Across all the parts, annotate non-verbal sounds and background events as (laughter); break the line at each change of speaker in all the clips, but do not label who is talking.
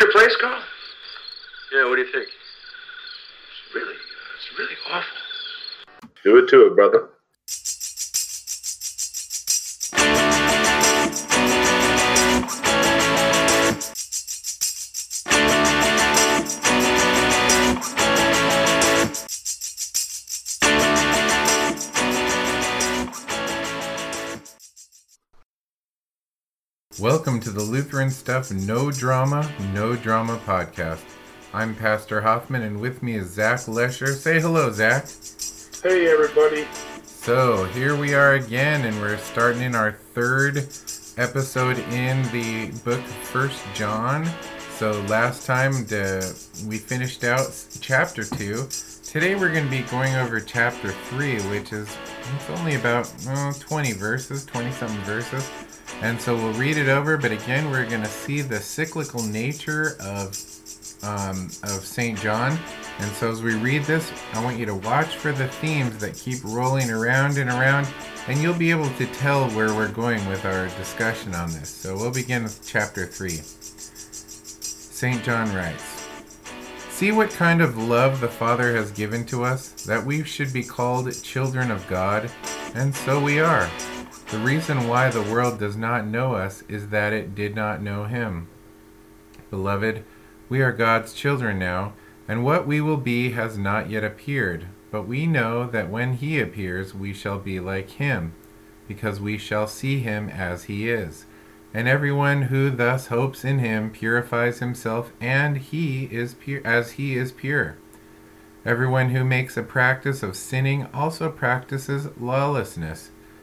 your place, Carl?
Yeah, what do you think?
It's really, it's really awful.
Do it to it, brother.
Welcome to the Lutheran Stuff No Drama, No Drama podcast. I'm Pastor Hoffman, and with me is Zach Lesher. Say hello, Zach.
Hey, everybody.
So here we are again, and we're starting in our third episode in the book First John. So last time the, we finished out chapter two. Today we're going to be going over chapter three, which is it's only about oh, 20 verses, 20 something verses. And so we'll read it over, but again, we're going to see the cyclical nature of um, of St. John. And so as we read this, I want you to watch for the themes that keep rolling around and around, and you'll be able to tell where we're going with our discussion on this. So we'll begin with chapter 3. St. John writes See what kind of love the Father has given to us, that we should be called children of God, and so we are. The reason why the world does not know us is that it did not know him. Beloved, we are God's children now, and what we will be has not yet appeared. But we know that when he appears, we shall be like him, because we shall see him as he is. And everyone who thus hopes in him purifies himself, and he is pure as he is pure. Everyone who makes a practice of sinning also practices lawlessness.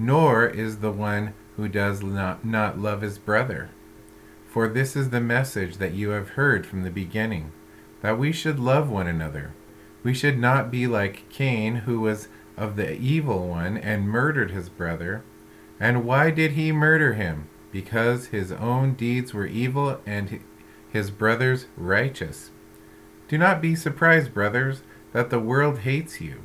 nor is the one who does not, not love his brother. For this is the message that you have heard from the beginning, that we should love one another. We should not be like Cain, who was of the evil one and murdered his brother. And why did he murder him? Because his own deeds were evil and his brother's righteous. Do not be surprised, brothers, that the world hates you.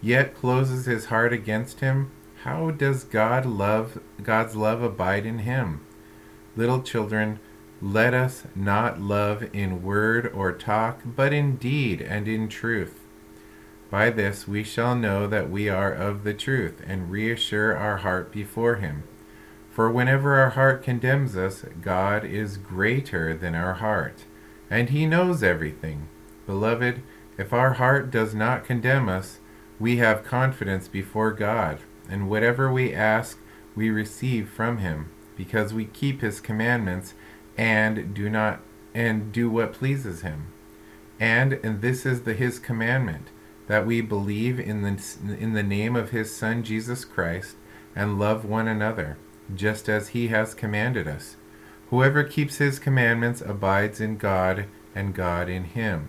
yet closes his heart against him, how does God love God's love abide in him? Little children, let us not love in word or talk, but in deed and in truth. By this we shall know that we are of the truth, and reassure our heart before him. For whenever our heart condemns us, God is greater than our heart, and he knows everything. Beloved, if our heart does not condemn us, we have confidence before God, and whatever we ask, we receive from him, because we keep his commandments and do not and do what pleases him. And and this is the his commandment that we believe in the in the name of his son Jesus Christ and love one another just as he has commanded us. Whoever keeps his commandments abides in God and God in him.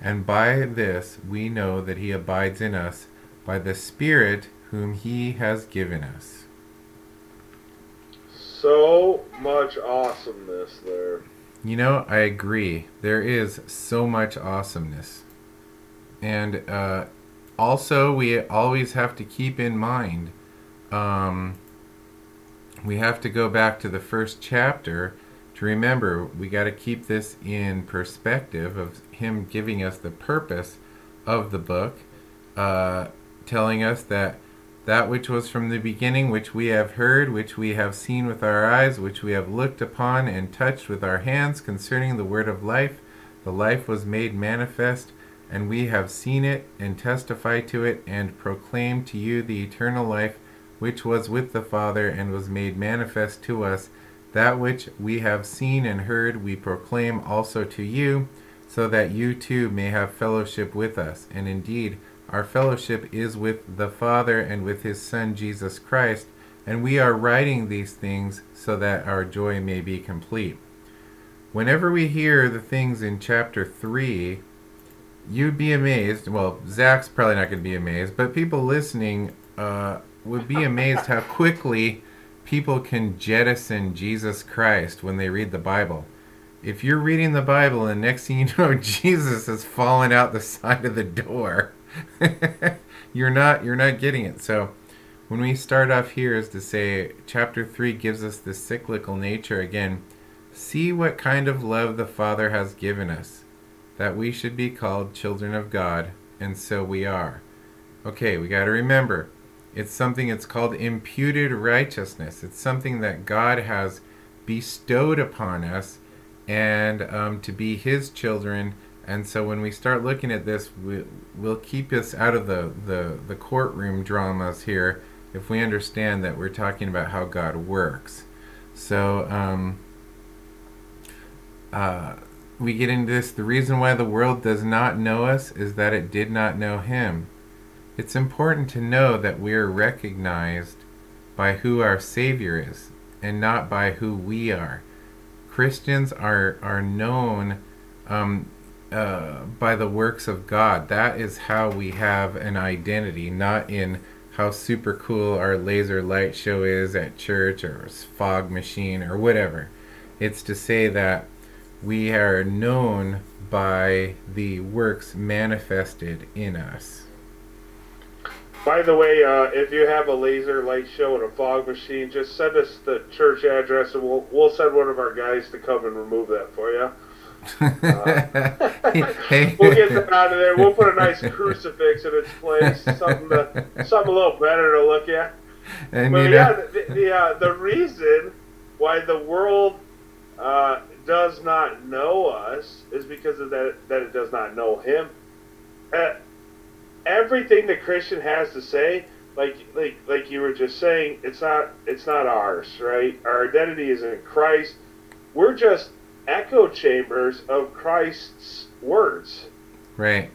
And by this we know that he abides in us by the Spirit whom he has given us.
So much awesomeness there.
You know, I agree. There is so much awesomeness. and uh, also we always have to keep in mind um, we have to go back to the first chapter to remember we got to keep this in perspective of him giving us the purpose of the book uh, telling us that that which was from the beginning, which we have heard, which we have seen with our eyes, which we have looked upon and touched with our hands concerning the word of life, the life was made manifest, and we have seen it and testify to it and proclaim to you the eternal life which was with the Father and was made manifest to us. That which we have seen and heard we proclaim also to you, so that you too may have fellowship with us. And indeed, our fellowship is with the Father and with his Son Jesus Christ, and we are writing these things so that our joy may be complete. Whenever we hear the things in chapter 3, you'd be amazed. Well, Zach's probably not going to be amazed, but people listening uh, would be amazed how quickly people can jettison Jesus Christ when they read the Bible. If you're reading the Bible and next thing you (laughs) know, Jesus has fallen out the side of the door (laughs) you're not you're not getting it. So when we start off here is to say chapter 3 gives us the cyclical nature again. See what kind of love the Father has given us that we should be called children of God and so we are. Okay, we got to remember it's something it's called imputed righteousness. It's something that God has bestowed upon us and um, to be his children and so when we start looking at this, we, will keep us out of the, the, the courtroom dramas here if we understand that we're talking about how God works. So um, uh, we get into this. The reason why the world does not know us is that it did not know Him. It's important to know that we are recognized by who our Savior is and not by who we are. Christians are, are known. Um, uh, by the works of God. That is how we have an identity, not in how super cool our laser light show is at church or fog machine or whatever. It's to say that we are known by the works manifested in us.
By the way, uh, if you have a laser light show and a fog machine, just send us the church address and we'll, we'll send one of our guys to come and remove that for you. Uh, (laughs) we'll get them out of there. We'll put a nice crucifix in its place, something to, something a little better to look at. And but yeah, the the, uh, the reason why the world uh, does not know us is because of that that it does not know Him. Everything the Christian has to say, like like like you were just saying, it's not it's not ours, right? Our identity is in Christ. We're just echo chambers of Christ's words.
Right.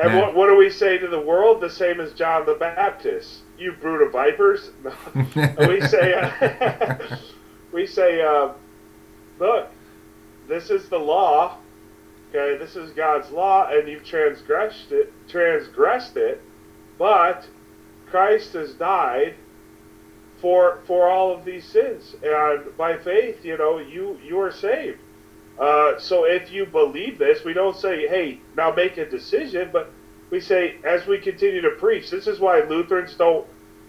And yeah. what, what do we say to the world? The same as John the Baptist. You brood of vipers. (laughs) (laughs) we say, uh, (laughs) we say, uh, look, this is the law. Okay, this is God's law, and you've transgressed it. Transgressed it, but Christ has died for for all of these sins, and by faith, you know, you you are saved. Uh, so if you believe this, we don't say, "Hey, now make a decision," but we say, as we continue to preach. This is why Lutherans don't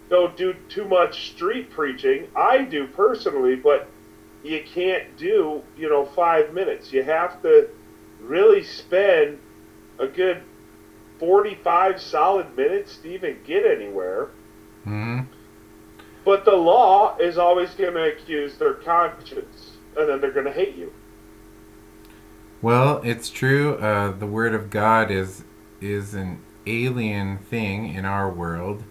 don't do too much street preaching. I do personally, but you can't do you know five minutes. You have to really spend a good forty-five solid minutes to even get anywhere.
Mm-hmm.
But the law is always going to accuse their conscience, and then they're going to hate you.
Well, it's true. Uh, the word of God is is an alien thing in our world,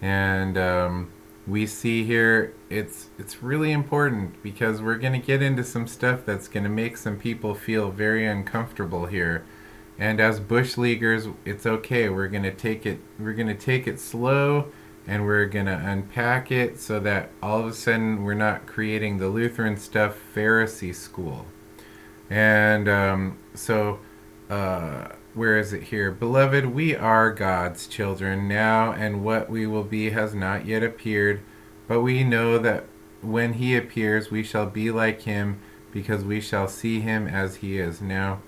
and um, we see here it's it's really important because we're going to get into some stuff that's going to make some people feel very uncomfortable here. And as bush leaguers, it's okay. We're going to take it. We're going to take it slow and we're going to unpack it so that all of a sudden we're not creating the Lutheran stuff Pharisee school. And um, so, uh, where is it here? Beloved, we are God's children now, and what we will be has not yet appeared, but we know that when he appears, we shall be like him, because we shall see him as he is now.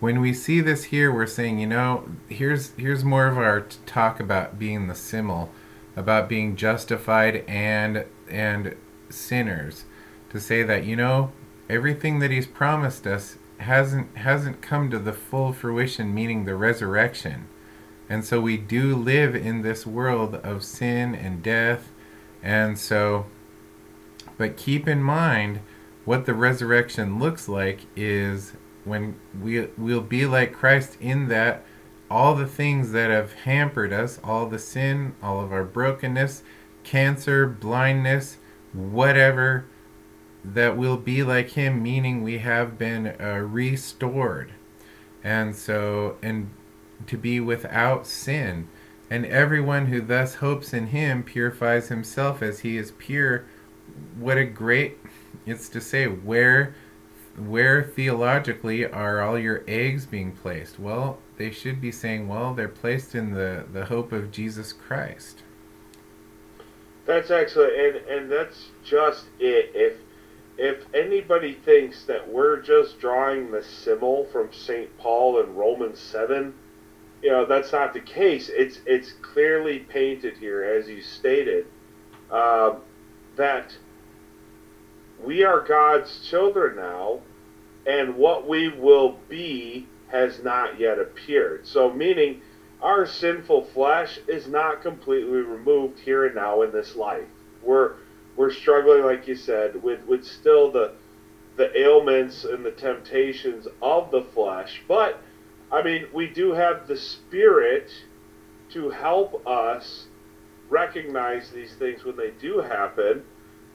when we see this here, we're saying, you know, here's here's more of our talk about being the simul, about being justified and and sinners, to say that you know everything that He's promised us hasn't hasn't come to the full fruition, meaning the resurrection, and so we do live in this world of sin and death, and so. But keep in mind, what the resurrection looks like is when we we'll be like Christ in that all the things that have hampered us, all the sin, all of our brokenness, cancer, blindness, whatever, that we'll be like Him, meaning we have been uh, restored. And so, and to be without sin. And everyone who thus hopes in Him purifies himself as He is pure. What a great, it's to say, where where theologically are all your eggs being placed? Well, they should be saying, well, they're placed in the, the hope of Jesus Christ.
That's excellent, and and that's just it. If if anybody thinks that we're just drawing the simul from Saint Paul in Romans seven, you know that's not the case. It's it's clearly painted here, as you stated, uh, that we are God's children now, and what we will be has not yet appeared. So, meaning our sinful flesh is not completely removed here and now in this life. We're we're struggling, like you said, with with still the the ailments and the temptations of the flesh, but I mean, we do have the Spirit to help us recognize these things when they do happen,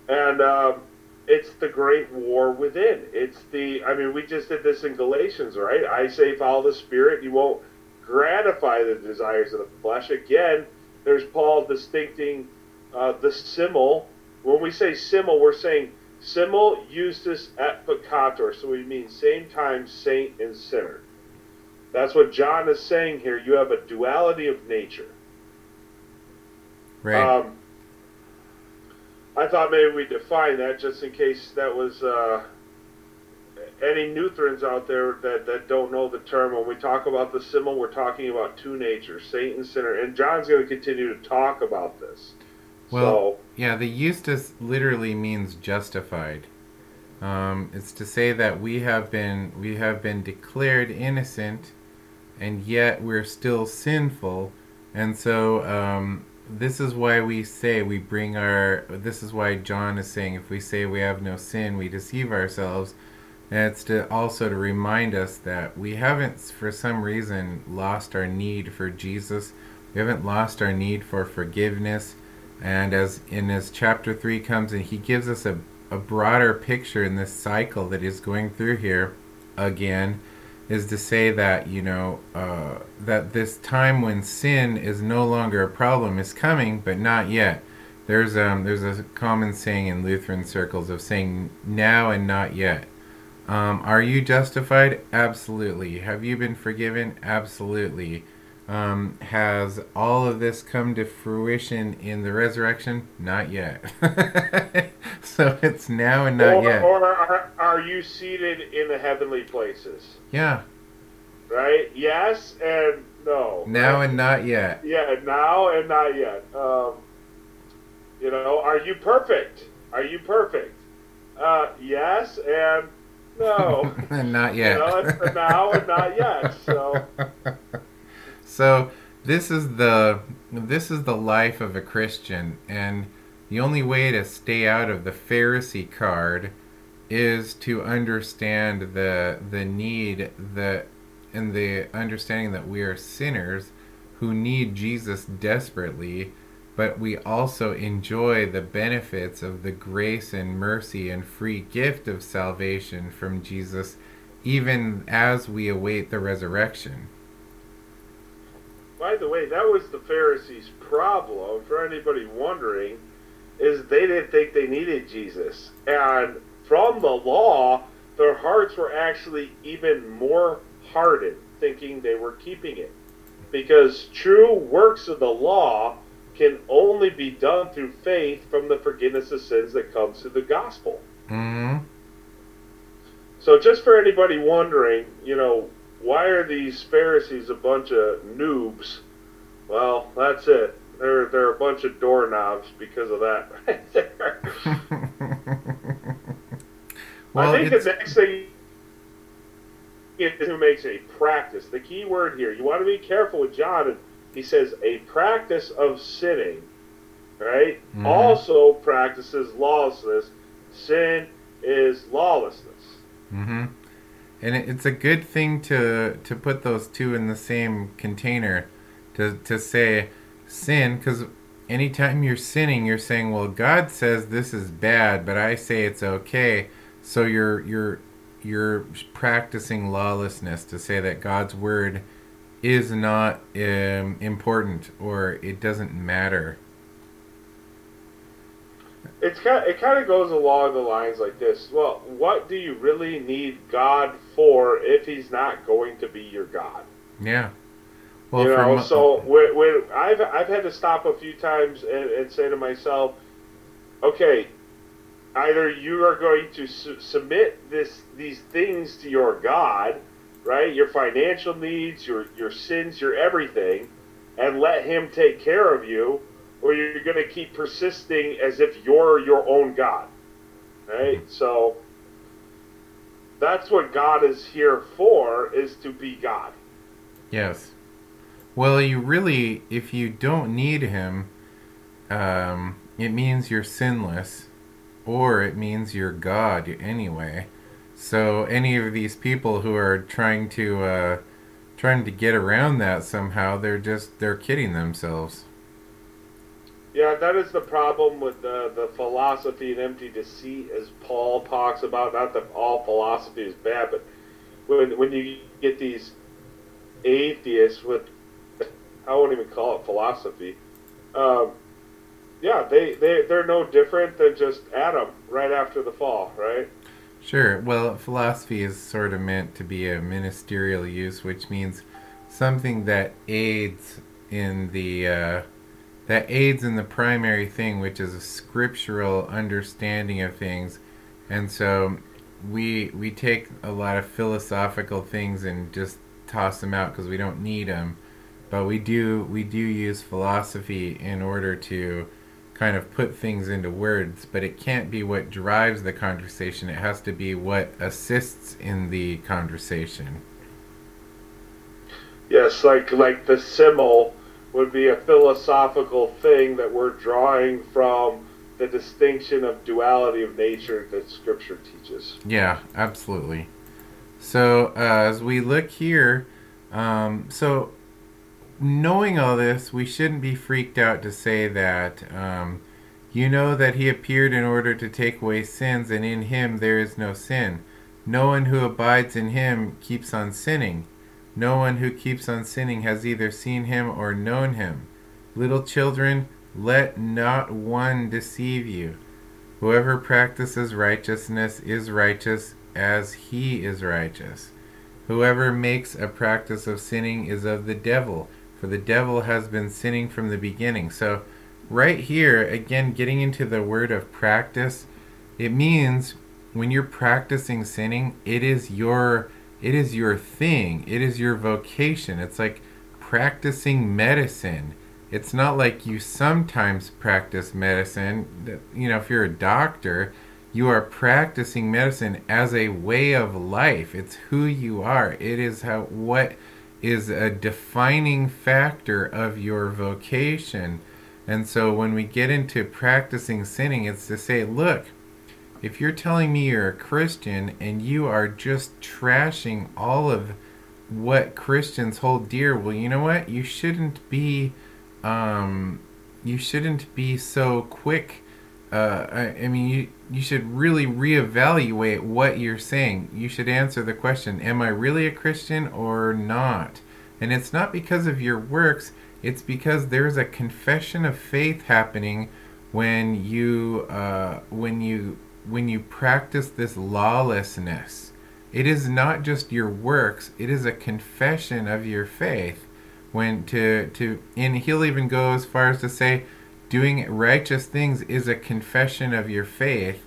and um, it's the great war within. It's the I mean, we just did this in Galatians, right? I say follow the Spirit, you won't gratify the desires of the flesh. Again, there's Paul distincting uh, the simul. When we say simul, we're saying simul justus et peccator. So we mean same time saint and sinner. That's what John is saying here. You have a duality of nature.
Right.
Um, I thought maybe we define that just in case that was uh, any Lutherans out there that, that don't know the term. When we talk about the simul, we're talking about two natures, saint and sinner. And John's going to continue to talk about this.
Well,
so,
yeah, the justus literally means justified. Um, it's to say that we have been we have been declared innocent, and yet we're still sinful, and so um, this is why we say we bring our. This is why John is saying if we say we have no sin, we deceive ourselves. And it's to also to remind us that we haven't, for some reason, lost our need for Jesus. We haven't lost our need for forgiveness. And as in as chapter three comes and he gives us a, a broader picture in this cycle that is going through here again, is to say that you know uh, that this time when sin is no longer a problem is coming, but not yet. There's um there's a common saying in Lutheran circles of saying now and not yet. Um, are you justified? Absolutely. Have you been forgiven? Absolutely. Um, has all of this come to fruition in the resurrection? Not yet. (laughs) so it's now and not
or,
yet.
or are, are you seated in the heavenly places?
Yeah.
Right? Yes and no.
Now and not yet.
Yeah, now and not yet. Um, you know, are you perfect? Are you perfect? Uh, yes and no.
And (laughs)
not
yet.
You know, it's the now and not yet. So, (laughs)
So this is the this is the life of a Christian, and the only way to stay out of the Pharisee card is to understand the the need that and the understanding that we are sinners who need Jesus desperately, but we also enjoy the benefits of the grace and mercy and free gift of salvation from Jesus even as we await the resurrection.
By the way, that was the Pharisees' problem. For anybody wondering, is they didn't think they needed Jesus, and from the law, their hearts were actually even more hardened, thinking they were keeping it, because true works of the law can only be done through faith from the forgiveness of sins that comes through the gospel.
hmm
So, just for anybody wondering, you know, why are these Pharisees a bunch of noobs? Well, that's it. They're they're a bunch of doorknobs because of that. right there. (laughs)
well,
I think
it's,
the next thing is who makes a practice. The key word here. You want to be careful with John. He says a practice of sinning, right?
Mhm.
Also practices lawlessness. Sin is lawlessness.
hmm And it's a good thing to to put those two in the same container, to to say sin, because anytime you're sinning, you're saying, well, God says this is bad, but I say it's okay. So you're you're you're practicing lawlessness to say that God's word is not um, important or it doesn't matter.
It's kind. It kind of goes along the lines like this. Well, what do you really need God for if He's not going to be your God?
Yeah. Well,
you know, so when, when I've I've had to stop a few times and, and say to myself, okay, either you are going to su- submit this these things to your God, right? Your financial needs, your your sins, your everything, and let Him take care of you, or you're going to keep persisting as if you're your own God, right? So that's what God is here for: is to be God.
Yes. Well, you really, if you don't need him, um, it means you're sinless, or it means you're God anyway. So any of these people who are trying to uh, trying to get around that somehow, they're just they're kidding themselves.
Yeah, that is the problem with the, the philosophy and empty deceit, as Paul talks about. Not that all philosophy is bad, but when when you get these atheists with, I won't even call it philosophy. Um, yeah, they they they're no different than just Adam right after the fall, right?
Sure. Well, philosophy is sort of meant to be a ministerial use, which means something that aids in the uh, that aids in the primary thing, which is a scriptural understanding of things. And so we we take a lot of philosophical things and just toss them out because we don't need them. But we do we do use philosophy in order to kind of put things into words, but it can't be what drives the conversation. It has to be what assists in the conversation.
Yes, like like the simul would be a philosophical thing that we're drawing from the distinction of duality of nature that Scripture teaches.
Yeah, absolutely. So uh, as we look here, um, so knowing all this, we shouldn't be freaked out to say that um, you know that he appeared in order to take away sins, and in him there is no sin. No one who abides in him keeps on sinning. No one who keeps on sinning has either seen him or known him. Little children, let not one deceive you. Whoever practices righteousness is righteous as he is righteous. Whoever makes a practice of sinning is of the devil, for the devil has been sinning from the beginning. So, right here, again, getting into the word of practice, it means when you're practicing sinning, it is your it is your thing. It is your vocation. It's like practicing medicine. It's not like you sometimes practice medicine. You know, if you're a doctor, you are practicing medicine as a way of life. It's who you are. It is how what is a defining factor of your vocation. And so when we get into practicing sinning, it's to say, look, if you're telling me you're a Christian and you are just trashing all of what Christians hold dear, well, you know what? You shouldn't be, um, you shouldn't be so quick. Uh, I, I mean, you you should really reevaluate what you're saying. You should answer the question: Am I really a Christian or not? And it's not because of your works. It's because there's a confession of faith happening when you uh, when you when you practice this lawlessness. It is not just your works, it is a confession of your faith. When to to and he'll even go as far as to say doing righteous things is a confession of your faith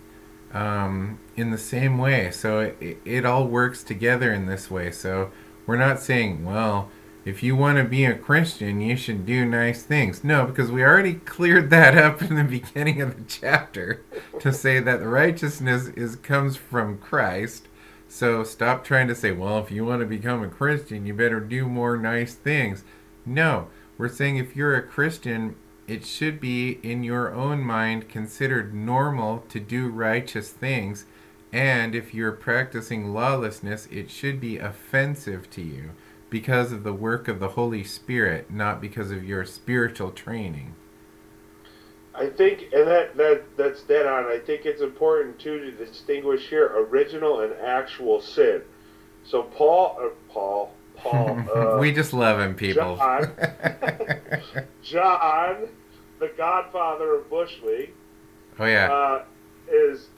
um, in the same way. So it, it all works together in this way. So We're not saying, well, if you want to be a Christian, you should do nice things. No, because we already cleared that up in the beginning of the chapter to say that righteousness is comes from Christ. So stop trying to say, well, if you want to become a Christian, you better do more nice things. No, we're saying if you're a Christian, it should be in your own mind considered normal to do righteous things. And if you're practicing lawlessness, it should be offensive to you because of the work of the Holy Spirit, not because of your spiritual training.
I think, and that, that that's dead on. I think it's important too to distinguish here original and actual sin. So Paul, uh, Paul, Paul. (laughs) Uh,
we just love him, people.
John, (laughs) John, the Godfather of Bush League.
Oh yeah.
Uh, is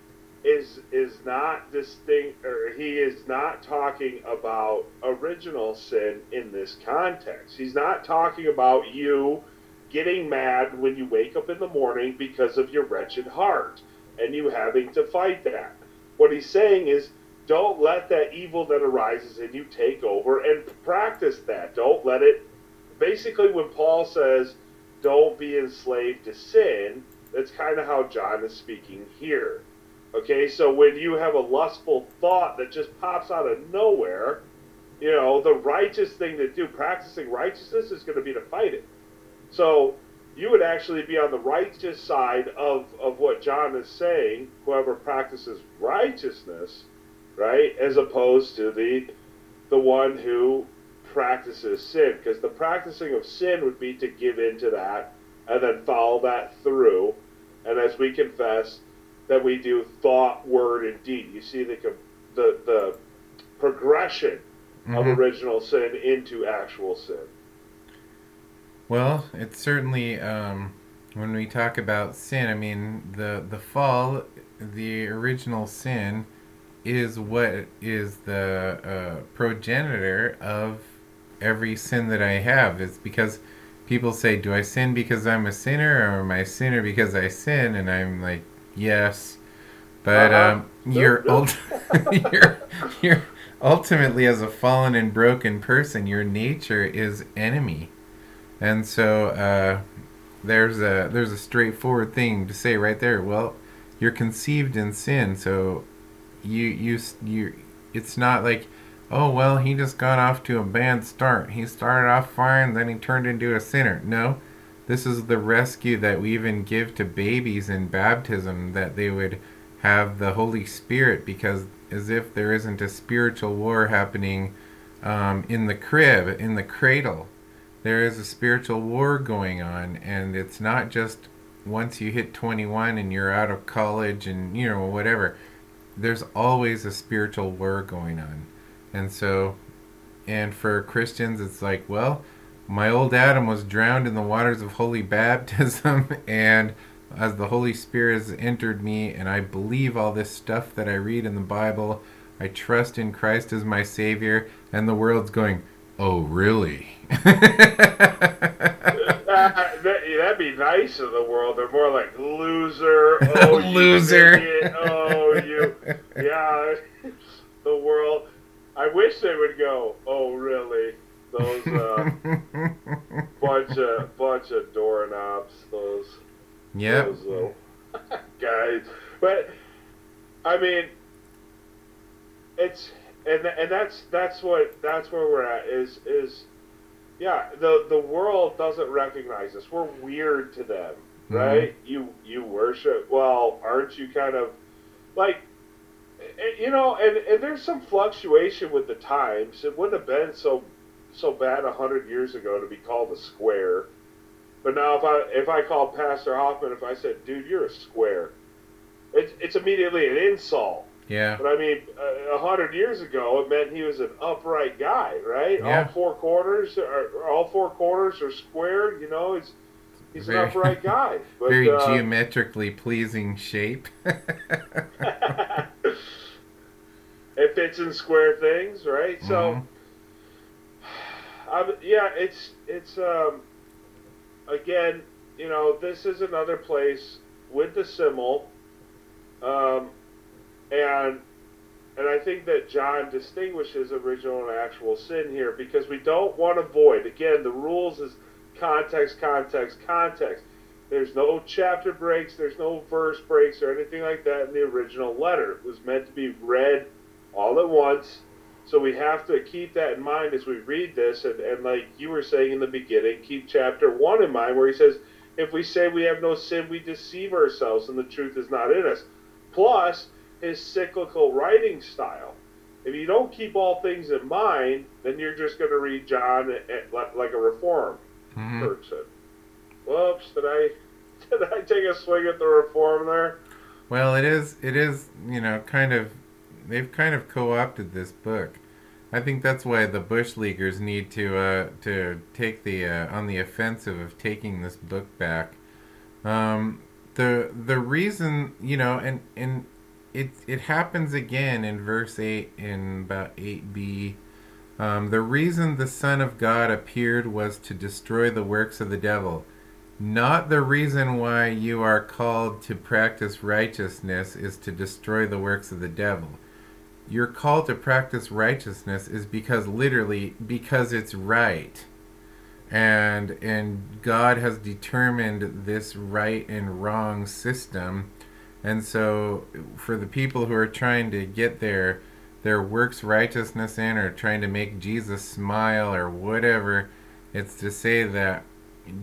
is is not distinct, or he is not talking about original sin in this context. He's not talking about you getting mad when you wake up in the morning because of your wretched heart and you having to fight that. What he's saying is don't let that evil that arises in you take over and practice that. Don't let it. Basically, when Paul says, don't be enslaved to sin, that's kind of how John is speaking here. Okay, so when you have a lustful thought that just pops out of nowhere, you know, the righteous thing to do, practicing righteousness, is going to be to fight it. So you would actually be on the righteous side of, of what John is saying, whoever practices righteousness, right, as opposed to the the one who practices sin. Because the practicing of sin would be to give into that and then follow that through. And as we confess, that we do thought, word, and deed. You see the the, the progression mm-hmm. of original sin into actual sin.
Well, it's certainly um, when we talk about sin. I mean, the the fall, the original sin, is what is the uh, progenitor of every sin that I have. It's because people say, "Do I sin because I'm a sinner, or am I a sinner because I sin?" And I'm like, Yes, but uh-huh. um, you're, ult- (laughs) you're you're ultimately as a fallen and broken person, your nature is enemy, and so uh, there's a there's a straightforward thing to say right there. Well, you're conceived in sin, so you you you. It's not like oh well he just got off to a bad start he started off fine then he turned into a sinner no this is the rescue that we even give to babies in baptism, that they would have the Holy Spirit, because as if there isn't a spiritual war happening um, in the crib, in the cradle. There is a spiritual war going on, and it's not just once you hit 21 and you're out of college and, you know, whatever. There's always a spiritual war going on. And so, and for Christians, it's like, well, my old Adam was drowned in the waters of holy baptism, (laughs) and as the Holy Spirit has entered me, and I believe all this stuff that I read in the Bible, I trust in Christ as my Savior, and the world's going, Oh, really? (laughs) (laughs)
uh, that'd be nice of the world. They're more like loser. Oh,
loser.
oh, you. Yeah. The world. I wish they would go. Oh, really? Those uh, (laughs) bunch of bunch of doorknobs. Those
yeah
those (laughs) guys. But I mean, it's and and that's that's what that's where we're at is is yeah the the world doesn't recognize us. We're weird to them, mm-hmm. right? You you worship well, aren't you? Kind of like you know, and, and there's some fluctuation with the times. It wouldn't have been so so bad a hundred years ago to be called a square. But now if I if I called Pastor Hoffman, if I said, "Dude, you're a square," it's it's immediately an insult.
Yeah.
But I mean, a hundred years ago, it meant he was an upright guy, right? Yeah. All four corners are all four corners are square. You know, he's he's very, an upright (laughs) guy.
But, very uh, geometrically pleasing shape. (laughs) (laughs)
it fits in square things, right? So. Um, yeah, it's it's um, again, you know, this is another place with the simul, um, and And I think that John distinguishes original and actual sin here because we don't want to void. Again, the rules is context, context, context. There's no chapter breaks, there's no verse breaks or anything like that in the original letter. It was meant to be read all at once. So we have to keep that in mind as we read this. And, and like you were saying in the beginning, keep chapter 1 in mind where he says, If we say we have no sin, we deceive ourselves and the truth is not in us. Plus, his cyclical writing style. If you don't keep all things in mind, then you're just going to read John like a reformed
Mhm.
person. Whoops! Did I (laughs) did I take a swing at the reform there?
Well, it is. It is. You know, kind of. They've kind of co-opted this book. I think that's why the Bush Leaguers need to uh, to take the uh, on the offensive of taking this book back. Um, the the reason you know, and and it it happens again in verse eight in about eight b. Um, the reason the Son of God appeared was to destroy the works of the devil. Not the reason why you are called to practice righteousness is to destroy the works of the devil. Your call to practice righteousness is because literally because it's right. And and God has determined this right and wrong system. And so for the people who are trying to get their their works righteousness in or trying to make Jesus smile or whatever, it's to say that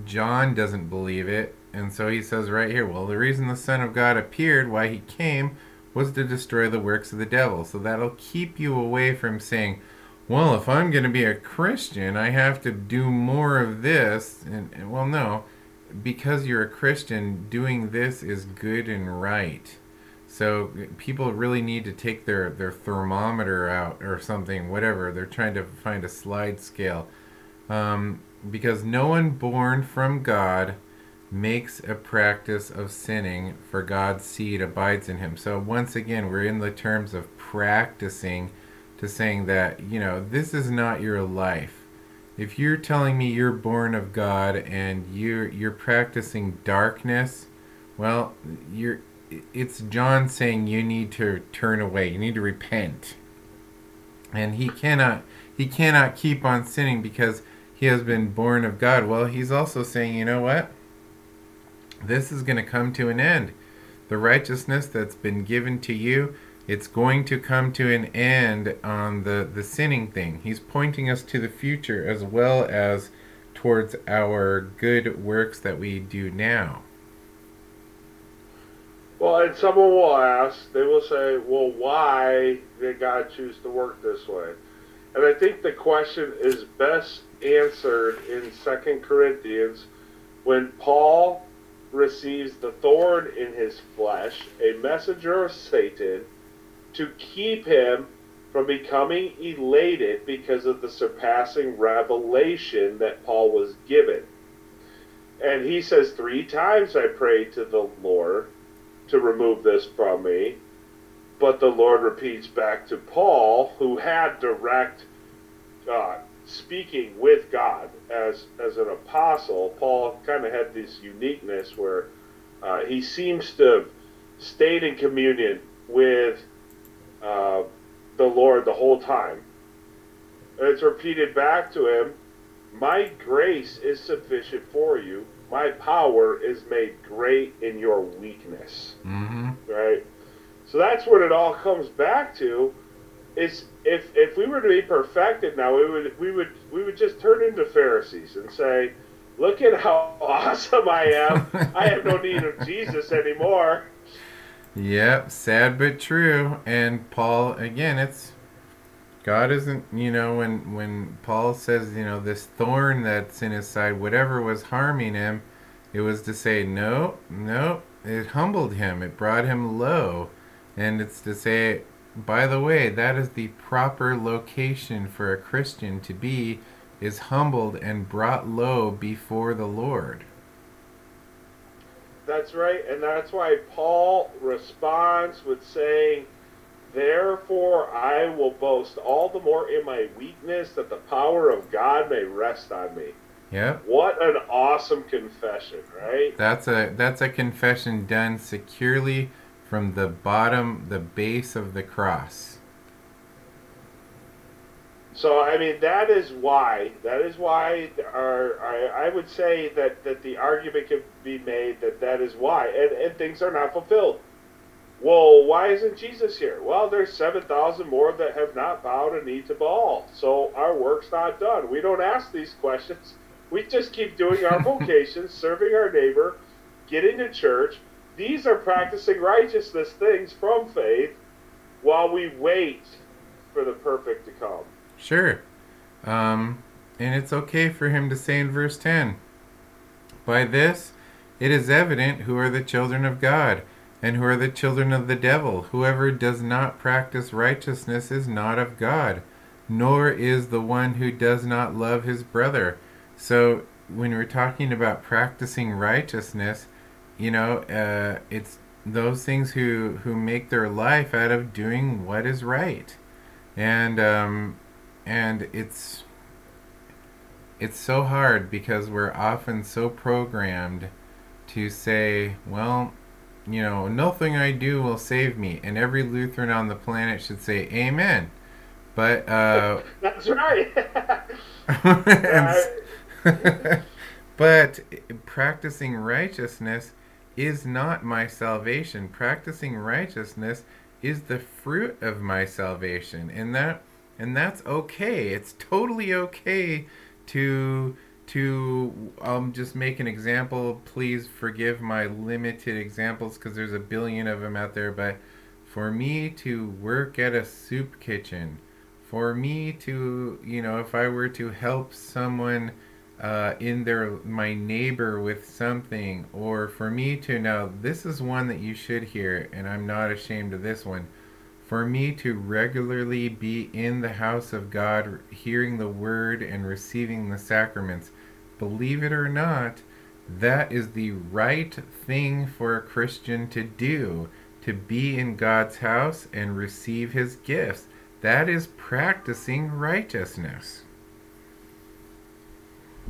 John doesn't believe it, and so he says right here, well, the reason the Son of God appeared, why he came, was to destroy the works of the devil. So that'll keep you away from saying, well, if I'm going to be a Christian, I have to do more of this. And, and well, no, because you're a Christian, doing this is good and right. So people really need to take their, their thermometer out or something, whatever. They're trying to find a slide scale. Um, because no one born from God makes a practice of sinning, for God's seed abides in him. So once again, we're in the terms of practicing to saying that, you know, this is not your life. If you're telling me you're born of God and you're you're practicing darkness, well, you're it's John saying you need to turn away. You need to repent. And he cannot he cannot keep on sinning because he has been born of God. Well, he's also saying, you know what? This is going to come to an end. The righteousness that's been given to you, it's going to come to an end on the, the sinning thing. He's pointing us to the future as well as towards our good works that we do now.
Well, and someone will ask, they will say, well, why did God choose to work this way? And I think the question is best answered in Second Corinthians when Paul receives the thorn in his flesh, a messenger of Satan, to keep him from becoming elated because of the surpassing revelation that Paul was given. And he says, Three times I prayed to the Lord to remove this from me. But the Lord repeats back to Paul, who had direct uh, speaking with God as as an apostle, Paul kind of had this uniqueness where uh, he seems to have stayed in communion with uh, the Lord the whole time. And it's repeated back to him, "My grace is sufficient for you. My power is made great in your weakness."
Mm-hmm.
Right. So that's what it all comes back to is if if we were to be perfected now, we would we would we would just turn into Pharisees and say, "Look at how (laughs) awesome I am! I have no need of Jesus anymore."
Yep, sad but true. And Paul, again, it's God isn't, you know, when when Paul says, you know, this thorn that's in his side, whatever was harming him, it was to say, no, no, it humbled him, it brought him low, and it's to say, by the way, that is the proper location for a Christian to be, is humbled and brought low before the Lord.
That's right, and that's why Paul responds with saying, Therefore I will boast all the more in my weakness that the power of God may rest on me.
Yep.
What an awesome confession, right?
That's a that's a confession done securely from the bottom, the base of the cross.
So I mean that is why that is why our, I, I would say that, that the argument can be made that that is why and, and things are not fulfilled. Well, why isn't Jesus here? Well, there's seven thousand more that have not bowed a knee to Baal, so our work's not done. We don't ask these questions. We just keep doing our (laughs) vocations, serving our neighbor, getting to church. These are practicing righteousness things from faith, while we wait for the perfect to come.
Sure. Um, and it's okay for him to say in verse 10 By this it is evident who are the children of God and who are the children of the devil. Whoever does not practice righteousness is not of God, nor is the one who does not love his brother. So when we're talking about practicing righteousness, you know, uh, it's those things who, who make their life out of doing what is right. And um, and it's it's so hard because we're often so programmed to say, well, you know, nothing I do will save me, and every Lutheran on the planet should say Amen. But uh, (laughs)
that's right. (laughs) (laughs)
but practicing righteousness is not my salvation. Practicing righteousness is the fruit of my salvation, and that and that's okay. It's totally okay to to um just make an example. Please forgive my limited examples because there's a billion of them out there. But for me to work at a soup kitchen, for me to you know if I were to help someone. Uh, in their my neighbor with something or for me to now this is one that you should hear and i'm not ashamed of this one for me to regularly be in the house of God, hearing the word and receiving the sacraments, believe it or not, that is the right thing for a Christian to do to be in God's house and receive his gifts. That is practicing righteousness.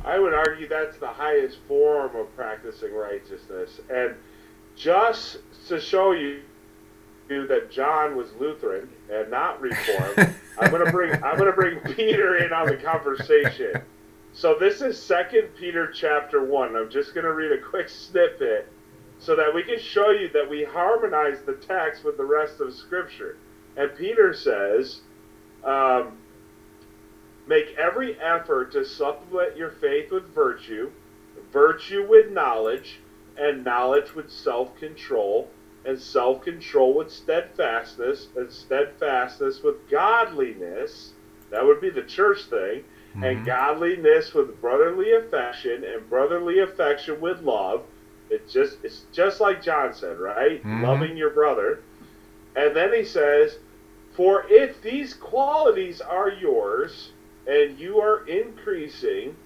I would argue that's the highest form of practicing righteousness. And just to show you that John was Lutheran and not Reformed, (laughs) I'm gonna bring I'm gonna bring Peter in on the conversation. So this is Second Peter chapter one. I'm just gonna read a quick snippet so that we can show you that we harmonize the text with the rest of Scripture. And Peter says, um, "Make every effort to supplement your faith with virtue, virtue with knowledge, and knowledge with self-control." and self control with steadfastness, and steadfastness with godliness. That would be the church thing. Mm-hmm. And godliness with brotherly affection, and brotherly affection with love. It's just it's just like John said, right? Mm-hmm. Loving your brother. And then he says, For if these qualities are yours, and you are increasing,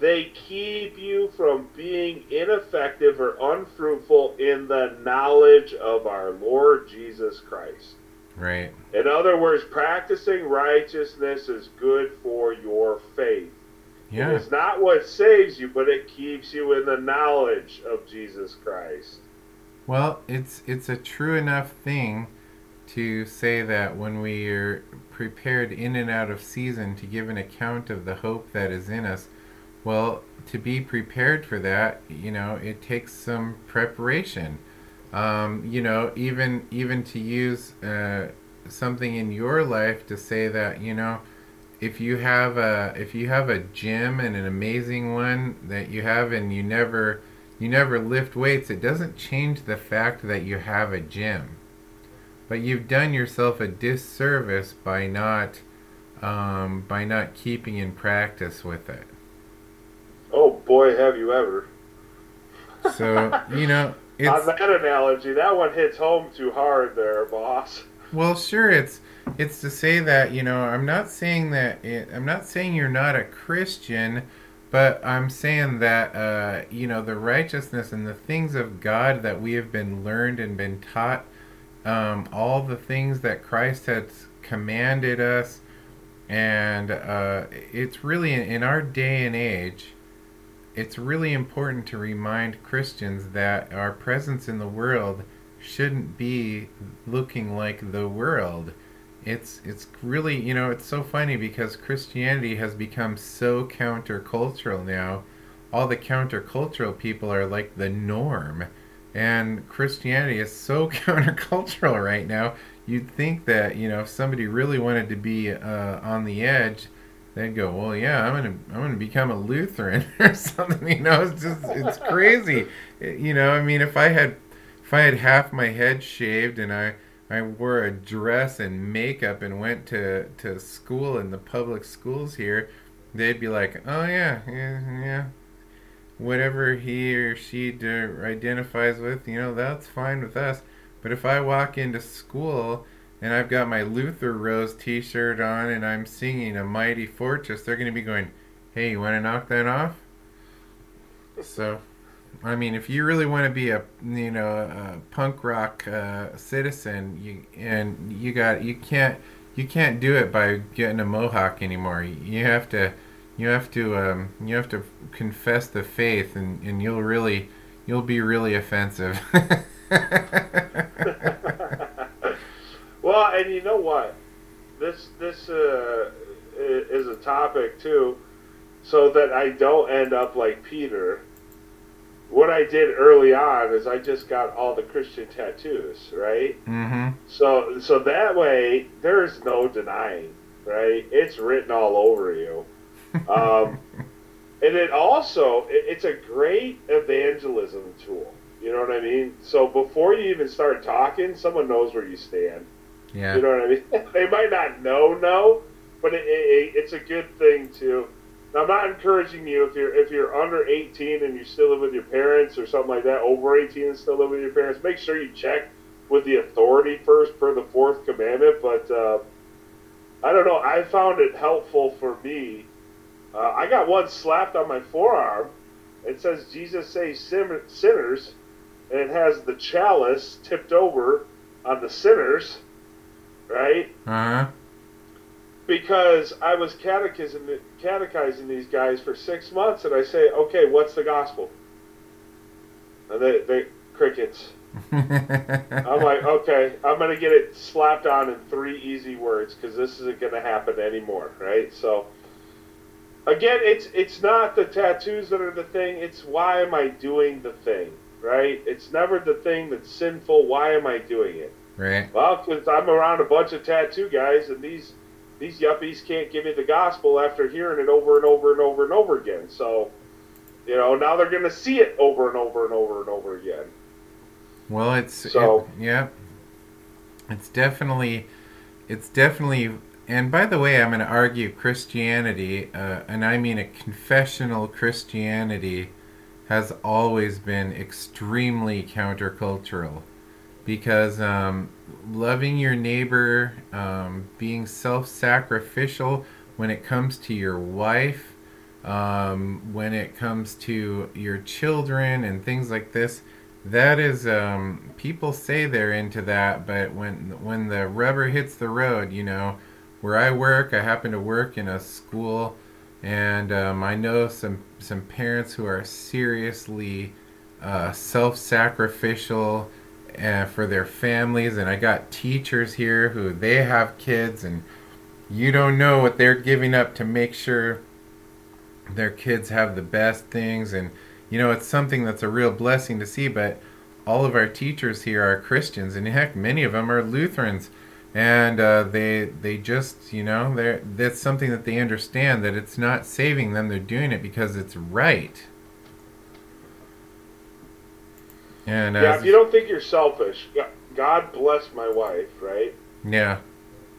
they keep you from being ineffective or unfruitful in the knowledge of our Lord Jesus Christ.
Right.
In other words, practicing righteousness is good for your faith. Yeah. It's not what saves you, but it keeps you in the knowledge of Jesus Christ.
Well, it's it's a true enough thing to say that when we are prepared in and out of season to give an account of the hope that is in us, well, to be prepared for that, you know, it takes some preparation. Um, you know, even even to use uh, something in your life to say that, you know, if you have a if you have a gym and an amazing one that you have and you never you never lift weights, it doesn't change the fact that you have a gym. But you've done yourself a disservice by not um, by not keeping in practice with it.
Oh boy, have you ever!
So (laughs) you know,
on that analogy, that one hits home too hard, there, boss.
Well, sure, it's it's to say that you know I'm not saying that it, I'm not saying you're not a Christian, but I'm saying that uh, you know the righteousness and the things of God that we have been learned and been taught, um, all the things that Christ has commanded us, and uh, it's really in, our day and age it's really important to remind Christians that our presence in the world shouldn't be looking like the world. it's it's really you know it's so funny because Christianity has become so countercultural now. All the countercultural people are like the norm, and Christianity is so (laughs) countercultural right now. You'd think that you know if somebody really wanted to be uh, on the edge, they'd go, well, yeah, I'm gonna I'm gonna become a Lutheran (laughs) or something. You know, it's just it's crazy. you know, I mean, if I had if I had half my head shaved and I I wore a dress and makeup and went to, to school in the public schools here, they'd be like, oh yeah, yeah, yeah. Whatever he or she identifies with, you know, that's fine with us. But if I walk into school and I've got my Luther Rose t shirt on and I'm singing A Mighty Fortress, they're going to be going, hey, you want to knock that off? So. I mean, if you really want to be a you know a punk rock uh, citizen, you and you got you can't you can't do it by getting a mohawk anymore. You have to you have to um, you have to confess the faith, and, and you'll really you'll be really offensive. (laughs)
well, and you know what, this this uh, is a topic too, so that I don't end up like Peter what I did early on is I just got all the Christian tattoos, right?
Mm-hmm.
So so that way there's no denying, right? It's written all over you. Um, and it also it, it's a great evangelism tool. You know what I mean? So before you even start talking, someone knows where you stand.
Yeah.
You know what I mean? (laughs) they might not know, no, but it, it, it's a good thing to now, I'm not encouraging you if you're if you're under 18 and you still live with your parents or something like that, over 18 and still live with your parents. Make sure you check with the authority first per the fourth commandment. But uh, I don't know. I found it helpful for me. Uh, I got one slapped on my forearm. It says Jesus saves sinners, and it has the chalice tipped over on the sinners, right?
Uh huh
because I was catechizing, catechizing these guys for six months, and I say, okay, what's the gospel? And they, they crickets. (laughs) I'm like, okay, I'm gonna get it slapped on in three easy words because this isn't gonna happen anymore, right? So, again, it's it's not the tattoos that are the thing. It's why am I doing the thing, right? It's never the thing that's sinful. Why am I doing it?
Right.
Well, because I'm around a bunch of tattoo guys, and these these yuppies can't give me the gospel after hearing it over and over and over and over again. So, you know, now they're going to see it over and over and over and over again.
Well, it's so it, yeah, it's definitely, it's definitely. And by the way, I'm going to argue Christianity, uh, and I mean a confessional Christianity, has always been extremely countercultural because um, loving your neighbor, um, being self sacrificial when it comes to your wife, um, when it comes to your children, and things like this. That is, um, people say they're into that, but when when the rubber hits the road, you know, where I work, I happen to work in a school, and um, I know some some parents who are seriously uh, self-sacrificial uh, for their families, and I got teachers here who they have kids, and you don't know what they're giving up to make sure their kids have the best things, and you know it's something that's a real blessing to see. But all of our teachers here are Christians, and heck, many of them are Lutherans, and uh, they they just you know they that's something that they understand that it's not saving them; they're doing it because it's right And
yeah, if you don't think you're selfish, God bless my wife, right?
Yeah.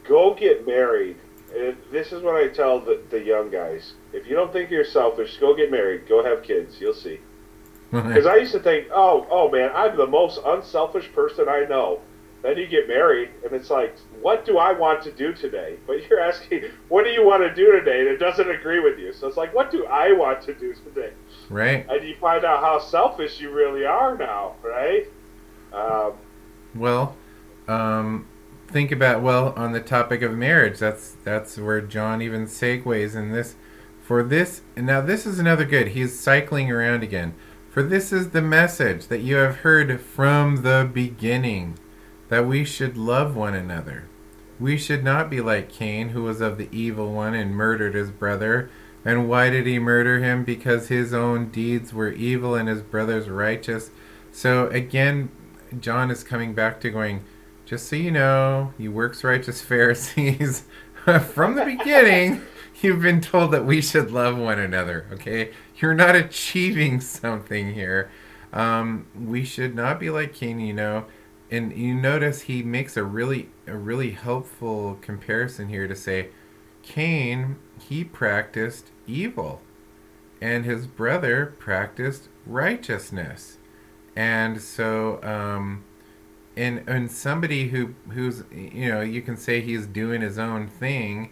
Go get married. And this is what I tell the, the young guys. If you don't think you're selfish, go get married. Go have kids. You'll see. (laughs) Because I used to think, oh, oh man, I'm the most unselfish person I know. Then you get married, and it's like, what do I want to do today? But you're asking, what do you want to do today? And it doesn't agree with you. So it's like, what do I want to do today?
Right.
And you find out how selfish you really are now, right? Um,
well, um, think about well on the topic of marriage. That's that's where John even segues in this. For this, now this is another good. He's cycling around again. For this is the message that you have heard from the beginning that we should love one another. We should not be like Cain, who was of the evil one and murdered his brother. And why did he murder him? Because his own deeds were evil and his brother's righteous. So again, John is coming back to going, just so you know, you works righteous Pharisees, (laughs) from the beginning, (laughs) you've been told that we should love one another, okay? You're not achieving something here. Um, we should not be like Cain, you know. And you notice he makes a really a really helpful comparison here to say Cain, he practiced evil and his brother practiced righteousness. And so um and and somebody who who's you know, you can say he's doing his own thing,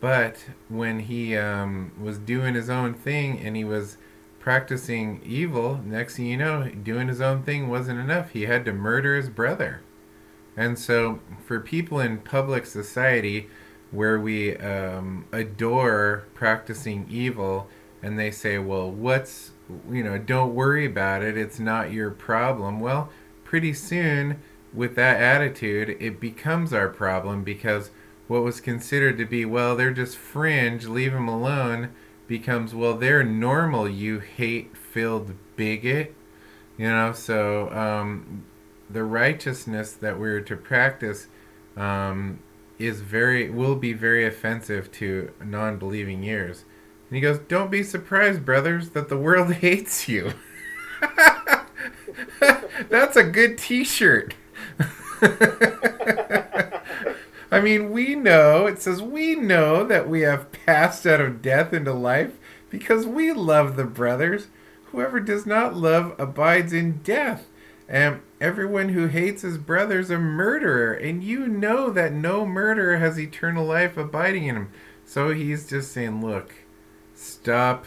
but when he um was doing his own thing and he was practicing evil, next thing you know, doing his own thing wasn't enough. He had to murder his brother. And so, for people in public society where we um, adore practicing evil, and they say, well, what's, you know, don't worry about it, it's not your problem. Well, pretty soon, with that attitude, it becomes our problem because what was considered to be, well, they're just fringe, leave them alone becomes well they're normal. You hate filled bigot you know? So um, the righteousness that we're to practice um, is very will be very offensive to non-believing ears. And he goes don't be surprised brothers that the world (laughs) hates you. (laughs) That's a good t-shirt (laughs) I mean, we know, it says, we know that we have passed out of death into life because we love the brothers. Whoever does not love abides in death. And everyone who hates his brother is a murderer. And you know that no murderer has eternal life abiding in him. So he's just saying, look, stop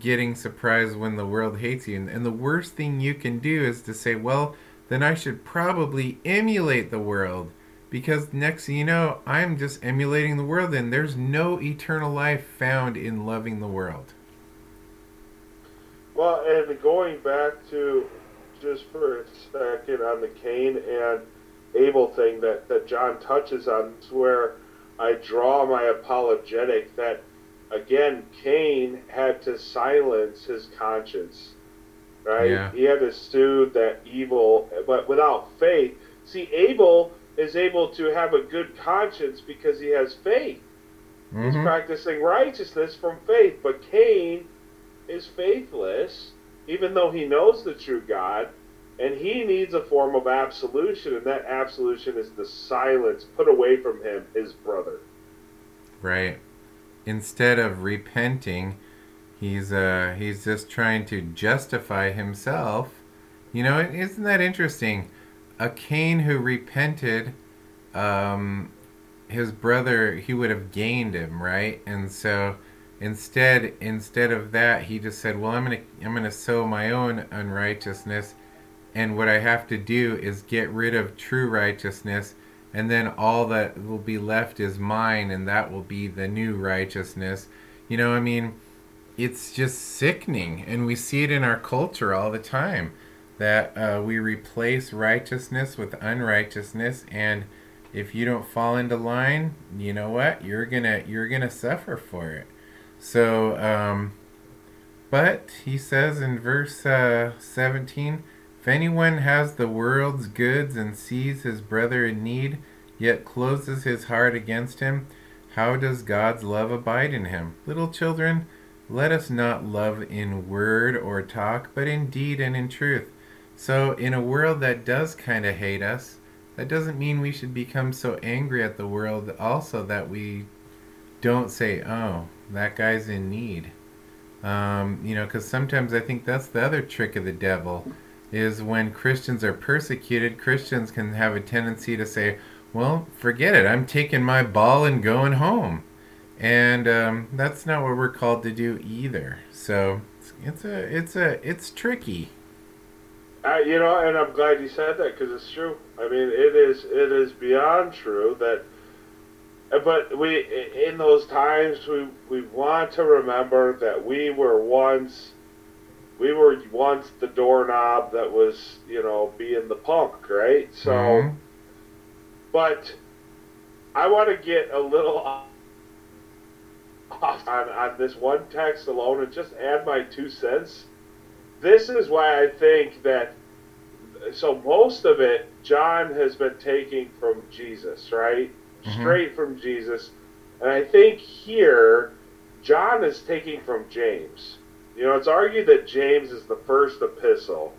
getting surprised when the world hates you. And the worst thing you can do is to say, well, then I should probably emulate the world because next thing you know, I'm just emulating the world, and there's no eternal life found in loving the world.
Well, and going back to just for a second on the Cain and Abel thing that, that John touches on, is where I draw my apologetic that, again, Cain had to silence his conscience, right?
Yeah.
He had to soothe that evil, but without faith. See, Abel is able to have a good conscience because he has faith. Mm-hmm. He's practicing righteousness from faith. But Cain is faithless, even though he knows the true God, and he needs a form of absolution, and that absolution is the silence put away from him, his brother.
Right. Instead of repenting, he's uh he's just trying to justify himself. You know, isn't that interesting? A Cain who repented, um, his brother he would have gained him, right? And so instead instead of that, he just said, "Well, I'm gonna I'm gonna sow my own unrighteousness, and what I have to do is get rid of true righteousness." And then all that will be left is mine, and that will be the new righteousness. You know, I mean, it's just sickening, and we see it in our culture all the time that uh, we replace righteousness with unrighteousness and if you don't fall into line you know what? You're gonna you're gonna suffer for it. So um, but he says in verse uh, 17 if anyone has the world's goods and sees his brother in need yet closes his heart against him how does god's love abide in him? Little children let us not love in word or talk but in deed and in truth so, in a world that does kind of hate us, that doesn't mean we should become so angry at the world also that we don't say, oh, that guy's in need. Um, you know, because sometimes I think that's the other trick of the devil is when Christians are persecuted, Christians can have a tendency to say, well, forget it, I'm taking my ball and going home. And um, that's not what we're called to do either. So it's a, it's a, it's tricky.
Uh, you know, and I'm glad you said that because it's true. I mean, it is it is beyond true that. But we, in those times, we we want to remember that we were once, we were once the doorknob that was, you know, being the punk, right? So, mm-hmm. but I want to get a little off on, on this one text alone and just add my two cents. This is why I think that so most of it John has been taking from Jesus, right?
Mhm.
Straight from Jesus. And I think here John is taking from James. You know, it's argued that James is the first epistle.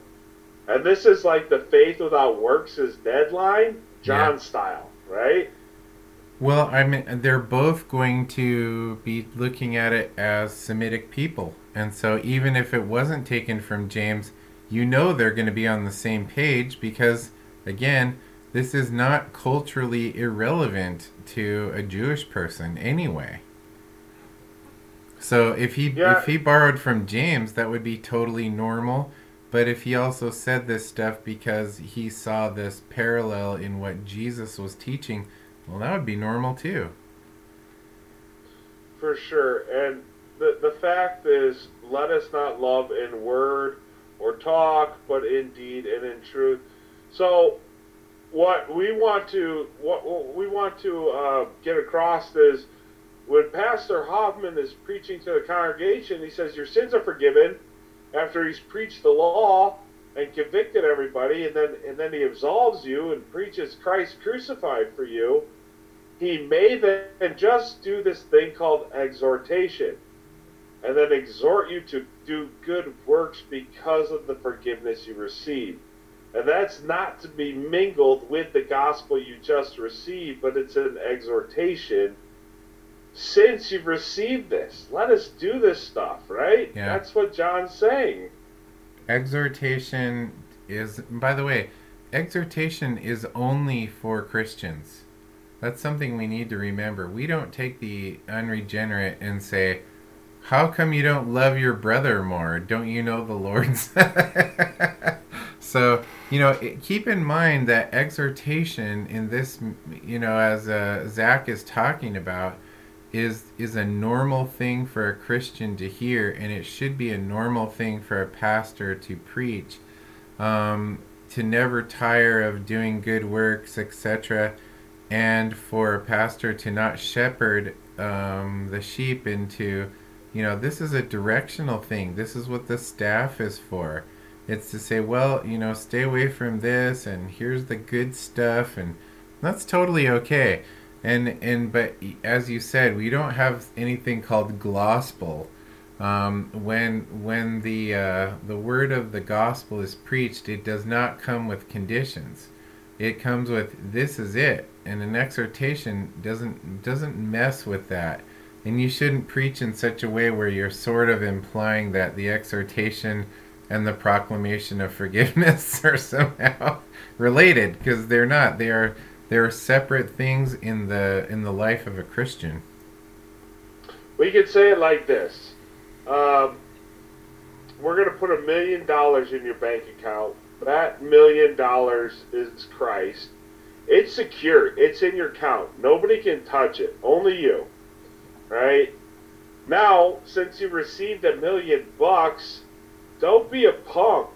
And this is like the faith without works is deadline, John
Yeah.
style, right?
Well, I mean, they're both going to be looking at it as Semitic people. And so even if it wasn't taken from James, you know they're going to be on the same page because, again, this is not culturally irrelevant to a Jewish person anyway. So if he
Yeah.
if he borrowed from James, that would be totally normal. But if he also said this stuff because he saw this parallel in what Jesus was teaching, well, that would be normal too.
For sure. And the, the fact is, let us not love in word or talk, but in deed and in truth. So, what we want to what, we want to uh, get across is when Pastor Hoffman is preaching to the congregation, he says, "Your sins are forgiven." After he's preached the law and convicted everybody, and then and then he absolves you and preaches Christ crucified for you he may then just do this thing called exhortation and then exhort you to do good works because of the forgiveness you receive. And that's not to be mingled with the gospel you just received, but it's an exhortation. Since you've received this, let us do this stuff, right?
Yeah.
That's what John's saying.
Exhortation is, by the way, exhortation is only for Christians. That's something we need to remember. We don't take the unregenerate and say, How come you don't love your brother more? Don't you know the Lord's? (laughs) so, you know, keep in mind that exhortation in this, you know, as uh, Zach is talking about, is is a normal thing for a Christian to hear, and it should be a normal thing for a pastor to preach. Um, to never tire of doing good works, etc., and for a pastor to not shepherd um, the sheep into, you know, this is a directional thing. This is what the staff is for. It's to say, well, you know, stay away from this, and here's the good stuff, and that's totally okay. And and but as you said we don't have anything called gospel. Um, when when the uh, the word of the gospel is preached it does not come with conditions. It comes with this is it. And an exhortation doesn't doesn't mess with that and you shouldn't preach in such a way where you're sort of implying that the exhortation and the proclamation of forgiveness (laughs) are somehow related because they're not they are they are separate things in the in the life of a Christian.
We could say it like this. Um, we're going to put a million dollars in your bank account. That million dollars is Christ. It's secure. It's in your account. Nobody can touch it. Only you. Right? Now, since you received a million bucks, don't be a punk.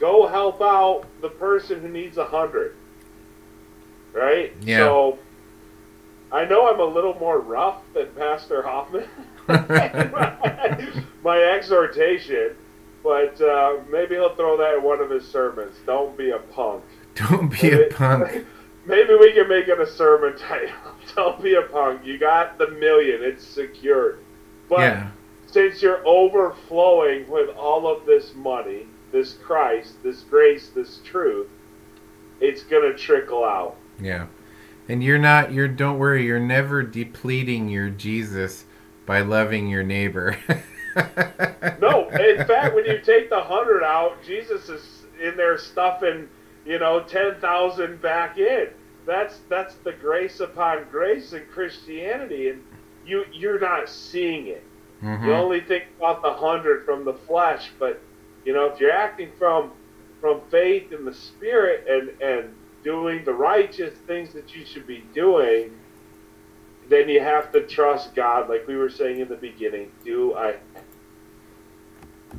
Go help out the person who needs a hundred. Right?
Yeah.
So I know I'm a little more rough than Pastor Hoffman. (laughs) my exhortation, but uh, maybe he'll throw that in one of his sermons. Don't be a punk.
Don't be a
Maybe-
punk. (laughs)
Maybe we can make it a sermon (laughs) title. Don't be a punk. You got the million. It's secured. But
Yeah.
since you're overflowing with all of this money, this Christ, this grace, this truth, it's gonna trickle out.
Yeah. And you're not you're don't worry, you're never depleting your Jesus by loving your neighbor. (laughs)
No, in fact, when you take the hundred out, Jesus is in there stuffing, you know, ten thousand back in. That's that's the grace upon grace in Christianity, and you you're not seeing it. You
Mhm.
only think about the hundred from the flesh, but you know, if you're acting from from faith in the spirit and and doing the righteous things that you should be doing, then you have to trust God, like we were saying in the beginning. Do I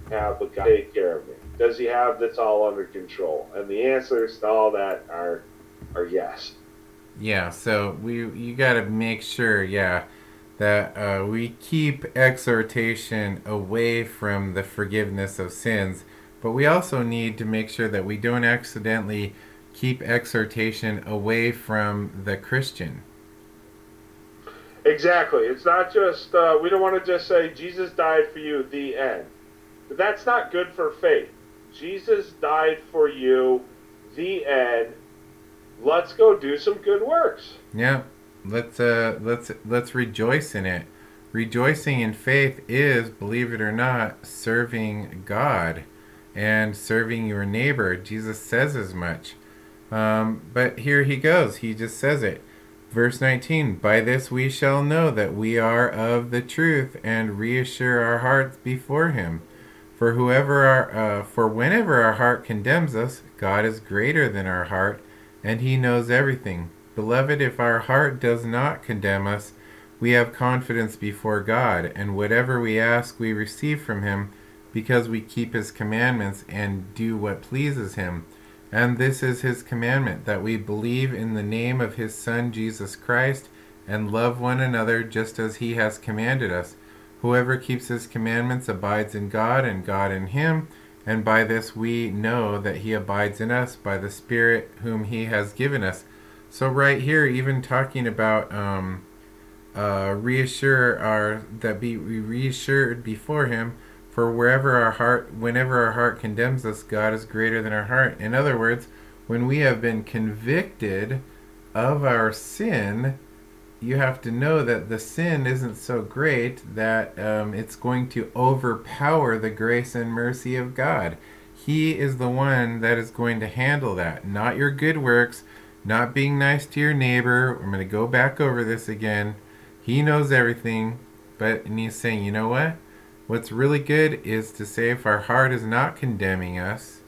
have a God take care of me? Does He have this all under control? And the answers to all that are are yes.
yeah. So we you got to make sure, yeah, that uh, we keep exhortation away from the forgiveness of sins, but we also need to make sure that we don't accidentally keep exhortation away from the Christian.
Exactly. It's not just, uh, we don't want to just say, Jesus died for you, the end. But that's not good for faith. Jesus died for you, the end. Let's go do some good works.
Yeah. Let's uh let's let's rejoice in it. Rejoicing in faith is, believe it or not, serving God and serving your neighbor. Jesus says as much. Um, but here he goes. He just says it. Verse 19 By this we shall know that we are of the truth and reassure our hearts before him. For whoever our, uh, for whenever our heart condemns us, God is greater than our heart, and he knows everything. Beloved, if our heart does not condemn us, we have confidence before God, and whatever we ask we receive from him, because we keep his commandments and do what pleases him. And this is his commandment that we believe in the name of his Son Jesus Christ and love one another just as he has commanded us. Whoever keeps his commandments abides in God, and God in him. And by this we know that he abides in us by the Spirit whom he has given us. So, right here, even talking about um, uh, reassure our that be we reassured before him for wherever our heart, whenever our heart condemns us, God is greater than our heart. In other words, when we have been convicted of our sin, you have to know that the sin isn't so great that um, it's going to overpower the grace and mercy of God. He is the one that is going to handle that, not your good works, not being nice to your neighbor. I'm going to go back over this again. He knows everything, but and he's saying, you know what? What's really good is to say if our heart is not condemning us,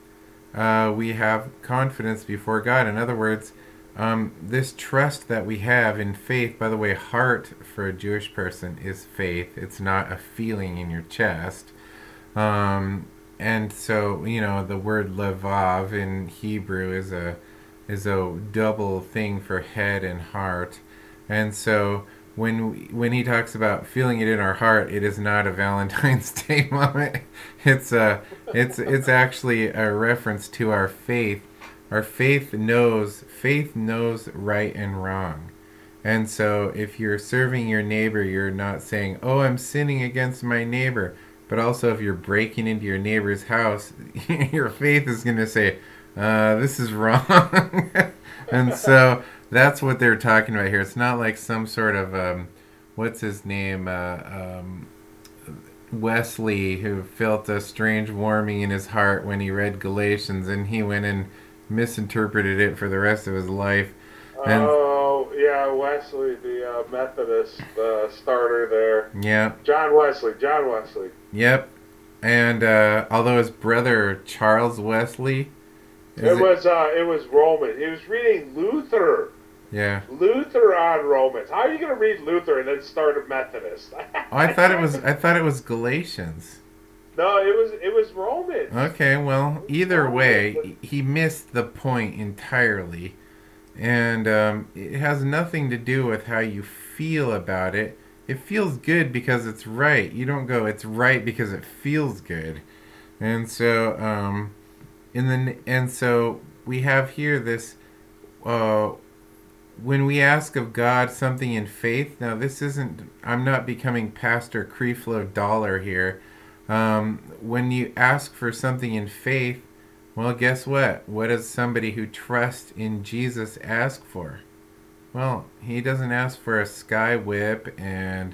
uh, we have confidence before God. In other words, um, this trust that we have in faith, by the way, heart for a Jewish person is faith. It's not a feeling in your chest. Um, and so, you know, the word levav in Hebrew is a is a double thing for head and heart. And so when when he talks about feeling it in our heart, it is not a Valentine's (laughs) Day moment. It's a it's it's actually a reference to our faith. Our faith knows faith knows right and wrong. And so if you're serving your neighbor, you're not saying, "Oh, I'm sinning against my neighbor." But also if you're breaking into your neighbor's house, (laughs) your faith is going to say, uh, this is wrong. (laughs) and so that's what they're talking about here. It's not like some sort of um, what's his name, uh, um, Wesley, who felt a strange warming in his heart when he read Galatians, and he went and misinterpreted it for the rest of his life.
And, oh yeah, Wesley, the uh, Methodist uh, starter there.
Yeah.
John Wesley. John Wesley.
Yep. And uh, although his brother Charles Wesley.
It, it was uh, it was Roman. He was reading Luther.
Yeah.
Luther on Romans. How are you going to read Luther and then start a Methodist? (laughs)
oh, I thought it was I thought it was Galatians.
No, it was it was Roman.
Okay, well, either way, he missed the point entirely, and um, it has nothing to do with how you feel about it. It feels good because it's right. You don't go, it's right because it feels good, and so um, in the and so we have here this uh, when we ask of God something in faith, now this isn't, I'm not becoming Pastor Creflo Dollar here. Um, when you ask for something in faith, well, guess what? What does somebody who trusts in Jesus ask for? Well, he doesn't ask for a sky whip and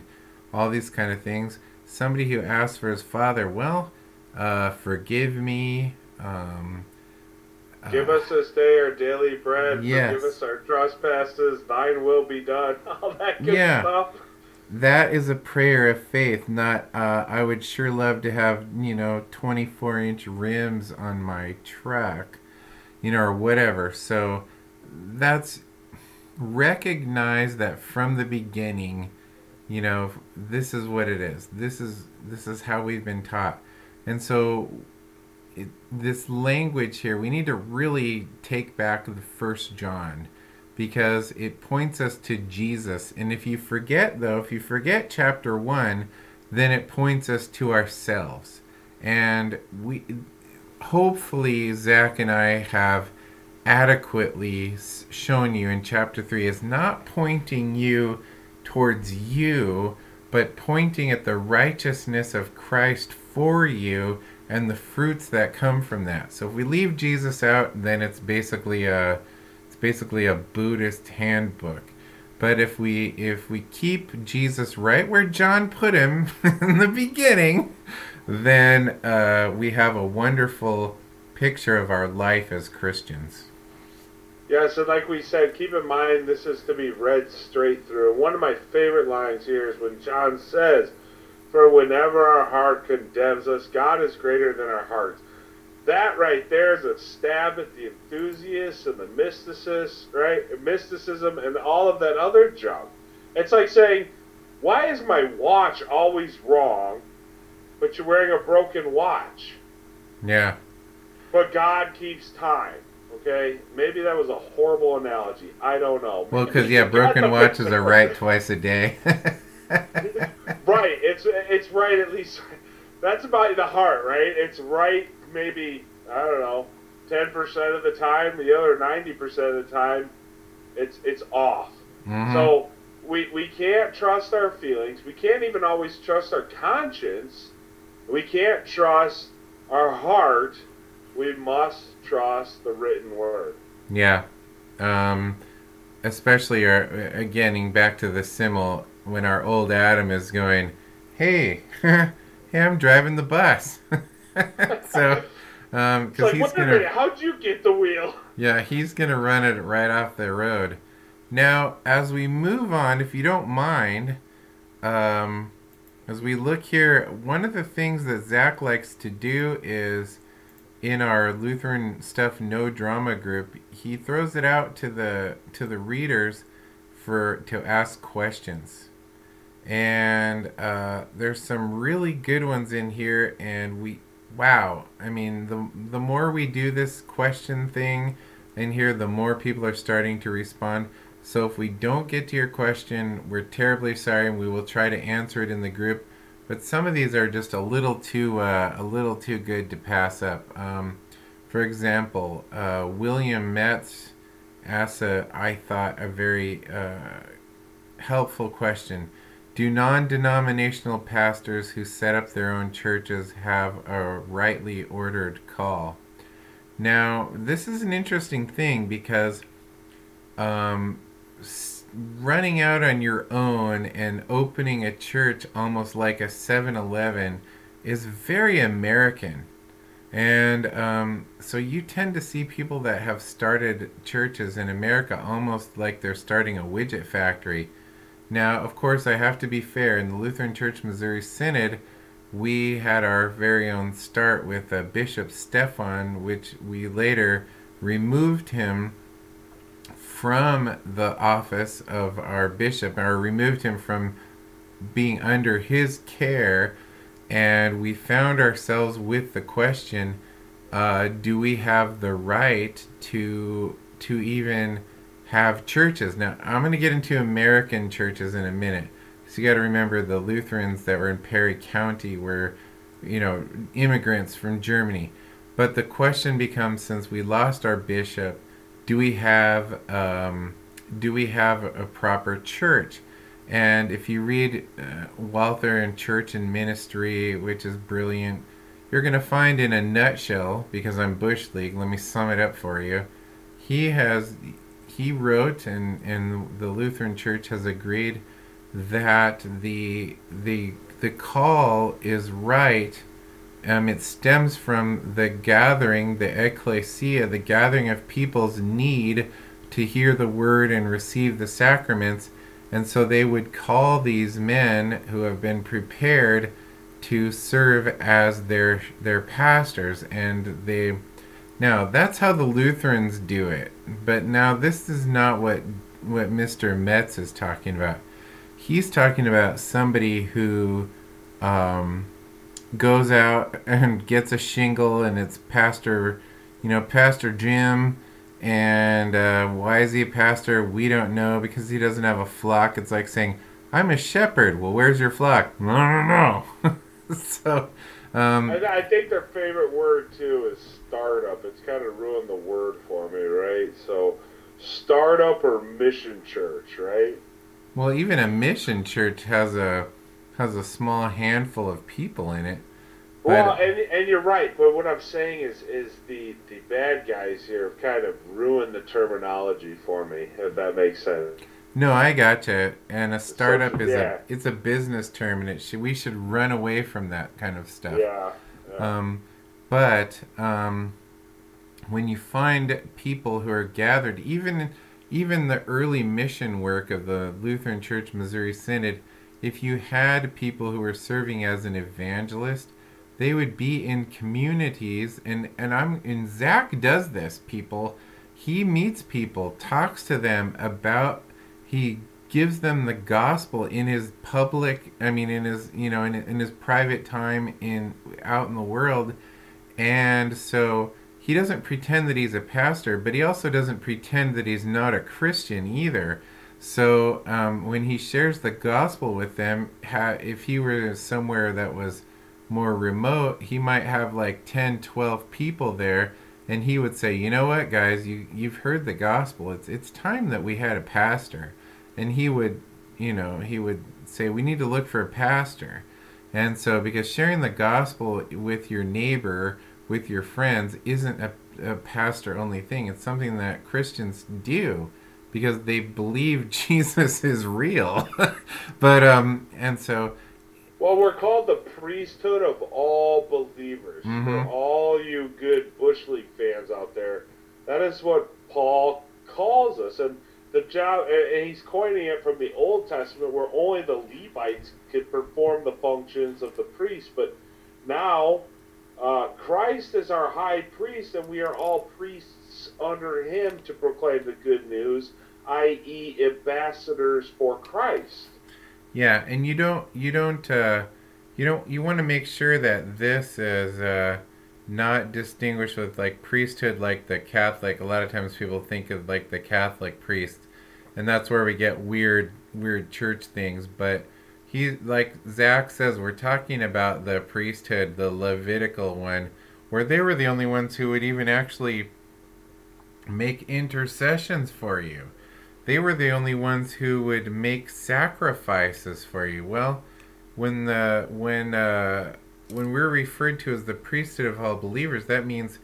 all these kind of things. Somebody who asks for his father, well, uh, forgive me, um,
Give us this day our daily bread.
Yes.
Forgive us our trespasses. Thine will be done. (laughs) All that good
yeah.
stuff.
That is a prayer of faith, not, uh, I would sure love to have, you know, 24 inch rims on my truck, you know, or whatever. So that's recognize that from the beginning, you know, this is what it is. This is this is how we've been taught. And so it, this language here, we need to really take back the first John because it points us to Jesus. And if you forget, though, if you forget chapter 1, then it points us to ourselves. And we hopefully Zach and I have adequately shown you in chapter 3 is not pointing you towards you, but pointing at the righteousness of Christ for you and the fruits that come from that. So if we leave Jesus out, then it's basically a basically a Buddhist handbook. But if we if we keep Jesus right where John put him (laughs) in the beginning, then uh, we have a wonderful picture of our life as Christians.
Yeah, so like we said, keep in mind this is to be read straight through. One of my favorite lines here is when John says, For whenever our heart condemns us, God is greater than our hearts. That right there is a stab at the enthusiasts and the mysticists, right? Mysticism and all of that other junk. It's like saying, Why is my watch always wrong, but you're wearing a broken watch?
Yeah.
But God keeps time. Okay, maybe that was a horrible analogy. I don't know.
Well, because yeah, broken watches are right twice a day. (laughs)
right. It's it's right at least. That's about the heart, right? It's right maybe I don't know, ten percent of the time. The other ninety percent of the time, it's it's off. Mm-hmm. So we we can't trust our feelings. We can't even always trust our conscience. We can't trust our heart we must trust the written word.
Yeah. Um, especially our, uh, getting back to the simul when our old Adam is going, "Hey, (laughs) hey, I'm driving the bus." (laughs) (laughs) so, um,
because like, he's gonna, minute, how'd you get the wheel?
Yeah, he's gonna run it right off the road. Now, as we move on, if you don't mind, um, as we look here, one of the things that Zach likes to do is in our Lutheran stuff no drama group, he throws it out to the to the readers for to ask questions. And uh, there's some really good ones in here, and we wow. I mean, the the more we do this question thing in here, the more people are starting to respond. So if we don't get to your question, we're terribly sorry, and we will try to answer it in the group but some of these are just a little too uh, a little too good to pass up. Um, for example, uh, William Metz asked a I thought a very uh, helpful question. Do non-denominational pastors who set up their own churches have a rightly ordered call? Now, this is an interesting thing because um, running out on your own and opening a church almost like a 7-Eleven is very American. And um, so you tend to see people that have started churches in America almost like they're starting a widget factory. Now, of course, I have to be fair. In the Lutheran Church Missouri Synod, we had our very own start with uh, Bishop Stephan, which we later removed him from the office of our bishop or removed him from being under his care and we found ourselves with the question uh, do we have the right to to even have churches now i'm going to get into american churches in a minute so you got to remember the lutherans that were in perry county were you know immigrants from germany but the question becomes since we lost our bishop do we have um, do we have a proper church? And if you read uh, Walther and Church and Ministry, which is brilliant, you're going to find in a nutshell, because I'm Bush League, let me sum it up for you. He has, he wrote, and, and the Lutheran Church has agreed that the, the, the call is right um, it stems from the gathering, the ecclesia, the gathering of people's need to hear the word and receive the sacraments. And so they would call these men who have been prepared to serve as their their pastors and they now that's how the Lutherans do it. But now this is not what what Mr. Metz is talking about. He's talking about somebody who um, goes out and gets a shingle and it's Pastor, you know, Pastor Jim And uh, why is he a pastor? We don't know because he doesn't have a flock. It's like saying, I'm a shepherd. Well, where's your flock? No, no, no. (laughs) so, um,
I, I think their favorite word too is startup. It's kind of ruined the word for me, right? So, startup or mission church, right?
well, even a mission church has a has a small handful of people in it.
Well, and, and you're right, but what I'm saying is is the the bad guys here have kind of ruined the terminology for me, if that makes sense.
No, I gotcha. And a startup is
yeah.
a it's a business term, and it should we should run away from that kind of stuff.
Yeah. yeah.
Um, but um, when you find people who are gathered, even even the early mission work of the Lutheran Church Missouri Synod, if you had people who were serving as an evangelist, they would be in communities, and and I'm and Zach does this. People, he meets people, talks to them about, he gives them the gospel in his public. I mean, in his you know in in his private time in out in the world and so he doesn't pretend that he's a pastor, but he also doesn't pretend that he's not a Christian either. So um, when he shares the gospel with them, ha- if he were somewhere that was more remote, he might have like 10, 12 people there. And he would say, you know what, guys, you, you've heard the gospel. It's, it's time that we had a pastor. And he would, you know, he would say, we need to look for a pastor. And so, because sharing the gospel with your neighbor, with your friends, isn't a, a pastor only thing, it's something that Christians do because they believe (laughs) Jesus is real. (laughs) but, um, and so,
Well, we're called the priesthood of all believers.
Mhm.
For all you good Bush League fans out there, that is what Paul calls us. And the job, and he's coining it from the Old Testament, where only the Levites could perform the functions of the priest. But now, uh, Christ is our high priest, and we are all priests under him to proclaim the good news, i.e., ambassadors for Christ.
Yeah, and you don't you don't uh, you don't you want to make sure that this is uh, not distinguished with like priesthood like the Catholic. A lot of times people think of like the Catholic priest, and that's where we get weird weird church things. But he like Zach says, we're talking about the priesthood, the Levitical one, where they were the only ones who would even actually make intercessions for you they were the only ones who would make sacrifices for you. Well, when the when uh, when we're referred to as the priesthood of all believers, that means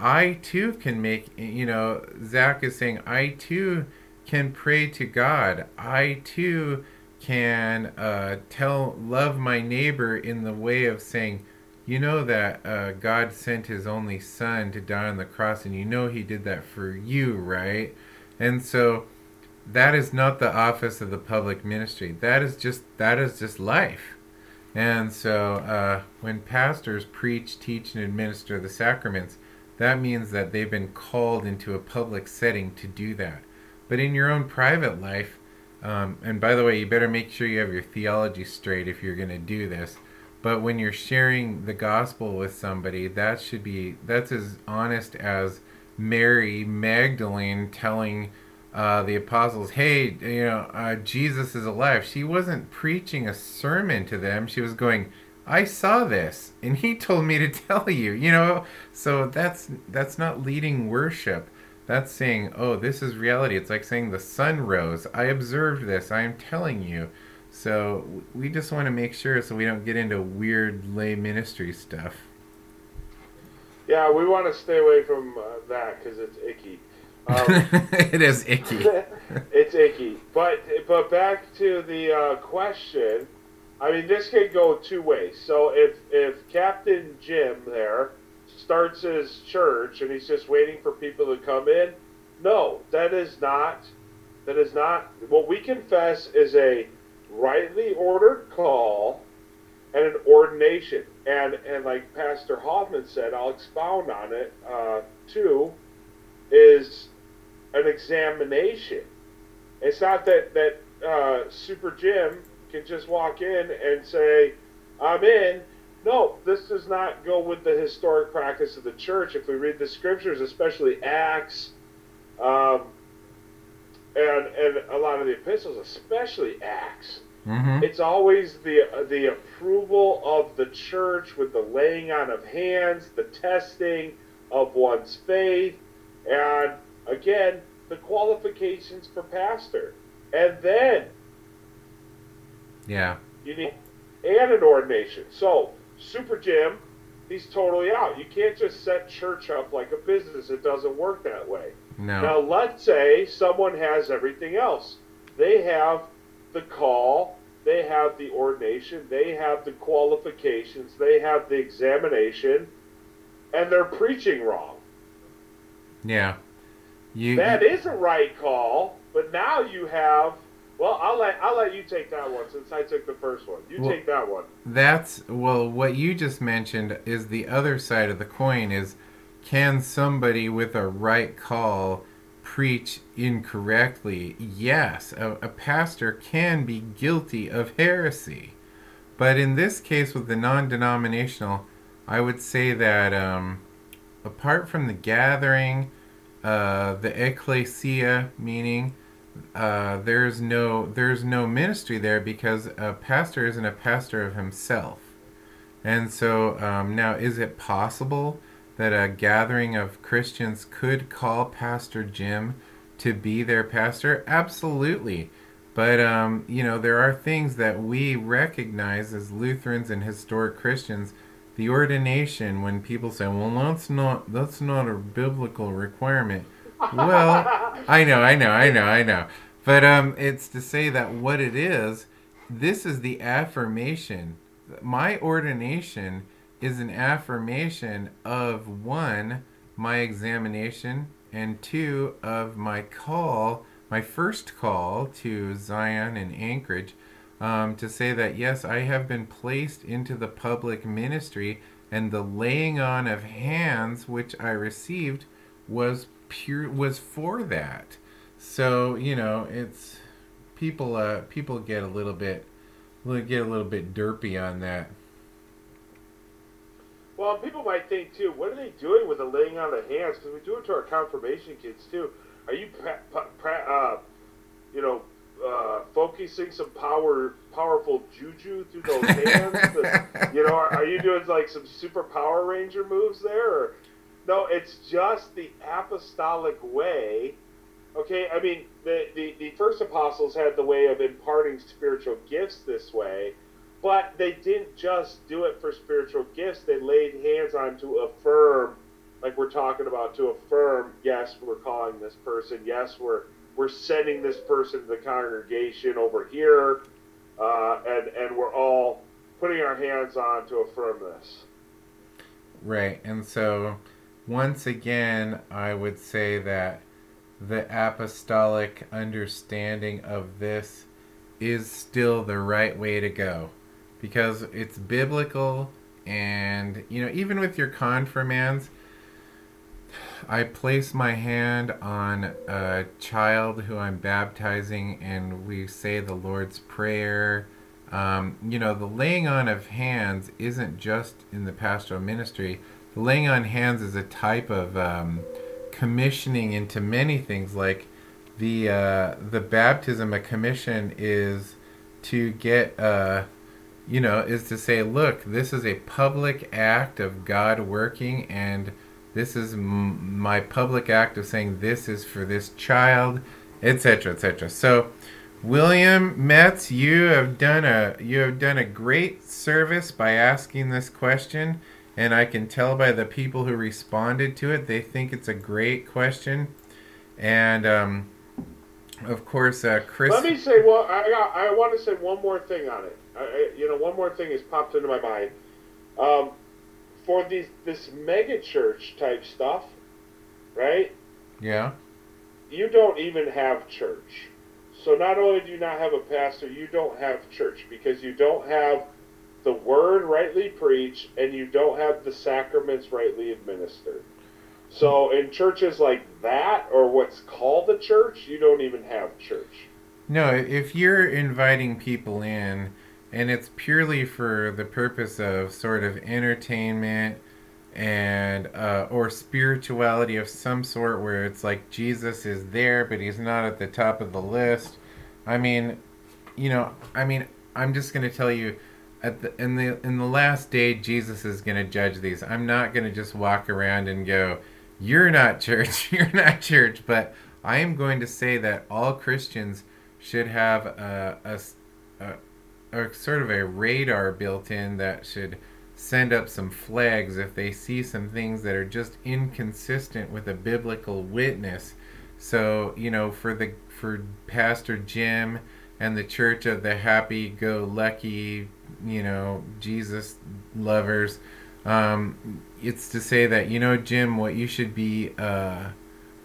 I too can make. You know, Zach is saying I too can pray to God. I too can uh, tell love my neighbor in the way of saying. You know that uh, God sent His only Son to die on the cross, and you know He did that for you, right? And so, that is not the office of the public ministry. That is just that is just life. And so uh, when pastors preach, teach, and administer the sacraments, that means that they've been called into a public setting to do that. But in your own private life, um, and by the way, you better make sure you have your theology straight if you're going to do this. But when you're sharing the gospel with somebody, that should be that's as honest as Mary Magdalene telling uh, the apostles, hey, you know, uh, Jesus is alive. She wasn't preaching a sermon to them. She was going, I saw this, and he told me to (laughs) tell you. You know, so that's that's not leading worship. That's saying, oh, this is reality. It's like saying the sun rose. I observed this. I am telling you. So we just want to make sure so we don't get into weird lay ministry stuff.
Yeah, we want to stay away from uh, that because it's icky. Um, (laughs)
it is icky. (laughs)
it's icky. But but back to the uh, question. I mean, this could go two ways. So if if Captain Jim there starts his church and he's just waiting for people to come in, no, that is not. That is not what we confess is a rightly ordered call and an ordination. And and like Pastor Hoffman said, I'll expound on it uh, too. Is an examination. It's not that that uh, Super Jim can just walk in and say, "I'm in." No, this does not go with the historic practice of the church. If we read the scriptures, especially Acts, Um, and and a lot of the epistles, especially Acts,
Mm-hmm.
it's always the the approval of the church with the laying on of hands, the testing of one's faith, and again the qualifications for pastor, and then
Yeah.
you need and an ordination. So Super Jim, he's totally out. You can't just set church up like a business. It doesn't work that way.
No.
Now, let's say someone has everything else. They have the call, they have the ordination, they have the qualifications, they have the examination, and they're preaching wrong.
Yeah. You.
That is a right call, but now you have. Well, I'll let I'll let you take that one since I took the first one. You
Well-
take that one.
That's well what you just mentioned is the other side of the coin is can somebody with a right call preach incorrectly? Yes, a, a pastor can be guilty of heresy. But in this case with the non-denominational, I would say that um, apart from the gathering, uh, the ecclesia meaning uh, there's no there's no ministry there because a pastor isn't a pastor of himself. And so um, now, is it possible that a gathering of Christians could call Pastor Jim to be their pastor? Absolutely. But um, you know, there are things that we recognize as Lutherans and historic Christians. The ordination, when people say, "Well, that's not that's not a biblical requirement," well, I know, I know, I know, I know. But um, it's to say that what it is, this is the affirmation. My ordination is an affirmation of one, my examination, and two, of my call, my first call to Zion and Anchorage, um, to say that yes, I have been placed into the public ministry, and the laying on of hands which I received was pure was for that. So you know, it's people. Uh, people get a little bit, get a little bit derpy on that.
Well, people might think too, what are they doing with the laying on of hands? Because we do it to our confirmation kids too. Are you, pra- uh, you know, uh, focusing some power, powerful juju through those (laughs) hands? You know, are, are you doing like some super Power Ranger moves there? Or, no, it's just the apostolic way. Okay, I mean, the, the, the first apostles had the way of imparting spiritual gifts this way, but they didn't just do it for spiritual gifts. They laid hands on to affirm, like we're talking about, to affirm, yes, we're calling this person, yes, we're we're sending this person to the congregation over here, uh, and and we're all putting our hands on to affirm this.
Right, and so once again, I would say that the apostolic understanding of this is still the right way to go because it's biblical and you know even with your confirmands I place my hand on a child who I'm baptizing and we say the Lord's Prayer. Um, you know the laying on of hands isn't just in the pastoral ministry. The laying on hands is a type of um, commissioning into many things like the uh, the baptism a commission is to get uh, you know is to say look this is a public act of god working and this is m- my public act of saying this is for this child etc etc so william metz you have done a you have done a great service by asking this question and I can tell by the people who responded to it, they think it's a great question. And um, of course, uh, Chris.
Let me say, well, I I want to say one more thing on it. I, you know, one more thing has popped into my mind. Um, for these this mega church type stuff, right?
Yeah.
You don't even have church. So not only do you not have a pastor, you don't have church because you don't have the word rightly preached and you don't have the sacraments rightly administered. So in churches like that, or what's called the church, you don't even have church.
No, if you're inviting people in and it's purely for the purpose of sort of entertainment and uh, or spirituality of some sort where it's like Jesus is there but he's not at the top of the list. I mean, you know, I mean, I'm just going to tell you at the in the in the last day Jesus is going to judge these. I'm not going to just walk around and go, "You're not (laughs) church, you're not church," but I am going to say that all Christians should have a, a, a, a sort of a radar built in that should send up some flags if they see some things that are just inconsistent with a biblical witness. So, you know, for the for Pastor Jim and the Church of the Happy Go Lucky, you know, Jesus lovers, um, it's to say that you know, Jim, what you should be uh,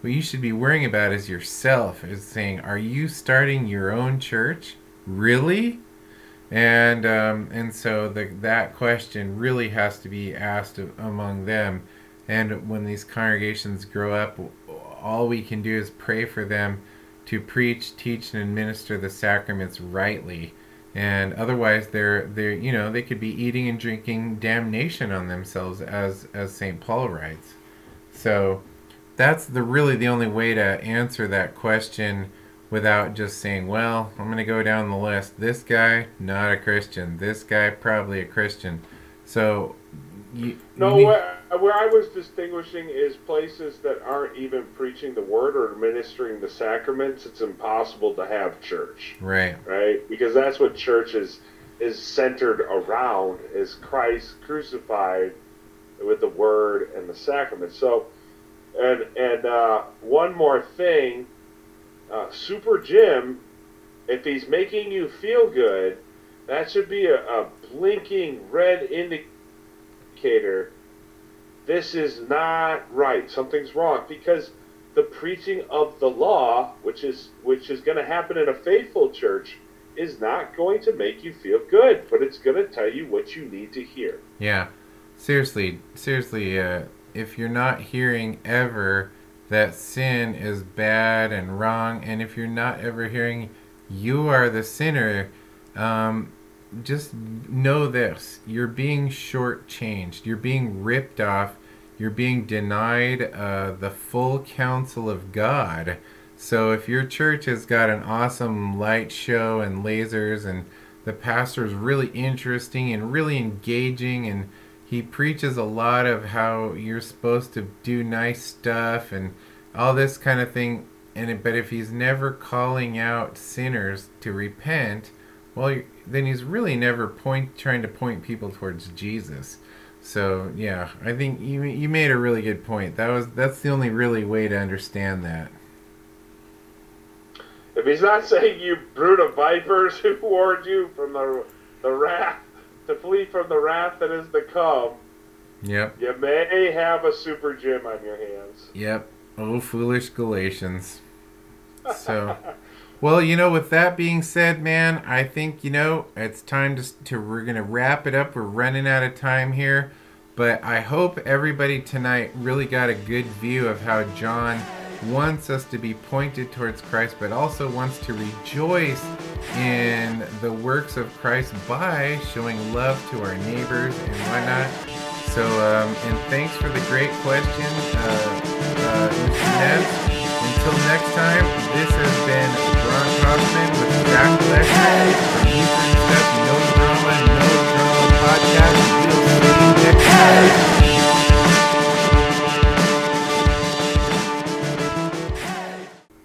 what you should be worrying about is yourself. Is saying, are you starting your own church? Really? And um, and so the, that question really has to be asked among them. And when these congregations grow up all we can do is pray for them to preach teach and administer the sacraments rightly. And otherwise they're they're you know they could be eating and drinking damnation on themselves as as st paul writes. So that's the really the only way to answer that question without just saying, well, I'm going to go down the list. This guy, not a Christian. This guy, probably a Christian. So, you,
no,
you
where, where I was distinguishing is places that aren't even preaching the word or administering the sacraments. It's impossible to have church,
right?
Right, because that's what church is is centered around is Christ crucified with the word and the sacrament. So, and and uh, one more thing uh, Super Jim, if he's making you feel good, that should be a, a blinking red indicator. This is not right. Something's wrong because the preaching of the law, which is which is going to happen in a faithful church, is not going to make you feel good, but it's going to tell you what you need to hear.
Yeah, seriously, seriously. Uh, if you're not hearing ever that sin is bad and wrong, and if you're not ever hearing you are the sinner, um, just know this. You're being shortchanged, you're being ripped off, you're being denied uh, the full counsel of God. So if your church has got an awesome light show and lasers and the pastor is really interesting and really engaging and he preaches a lot of how you're supposed to do nice stuff and all this kind of thing. And but if he's never calling out sinners to repent well then he's really never point trying to point people towards jesus. So yeah i think you, you made a really good point. That was that's the only really way to understand that.
If he's not saying you brood of vipers (laughs) who warned you from the the wrath to flee from the wrath that is to come.
Yep.
You may have a super Jim on your hands.
Yep. Oh, foolish Galatians. So, (laughs) well, you know, with that being said, man, I think you know it's time to to we're gonna wrap it up. We're running out of time here, but I hope everybody tonight really got a good view of how John wants us to be pointed towards Christ, but also wants to rejoice in the works of Christ by showing love to our neighbors and whatnot. So, um, and thanks for the great question, uh, uh, Until next time, this has been Ron Kaufman with Jack Lecter from Eastern No Drama, No Drama Podcast. We'll see you next time.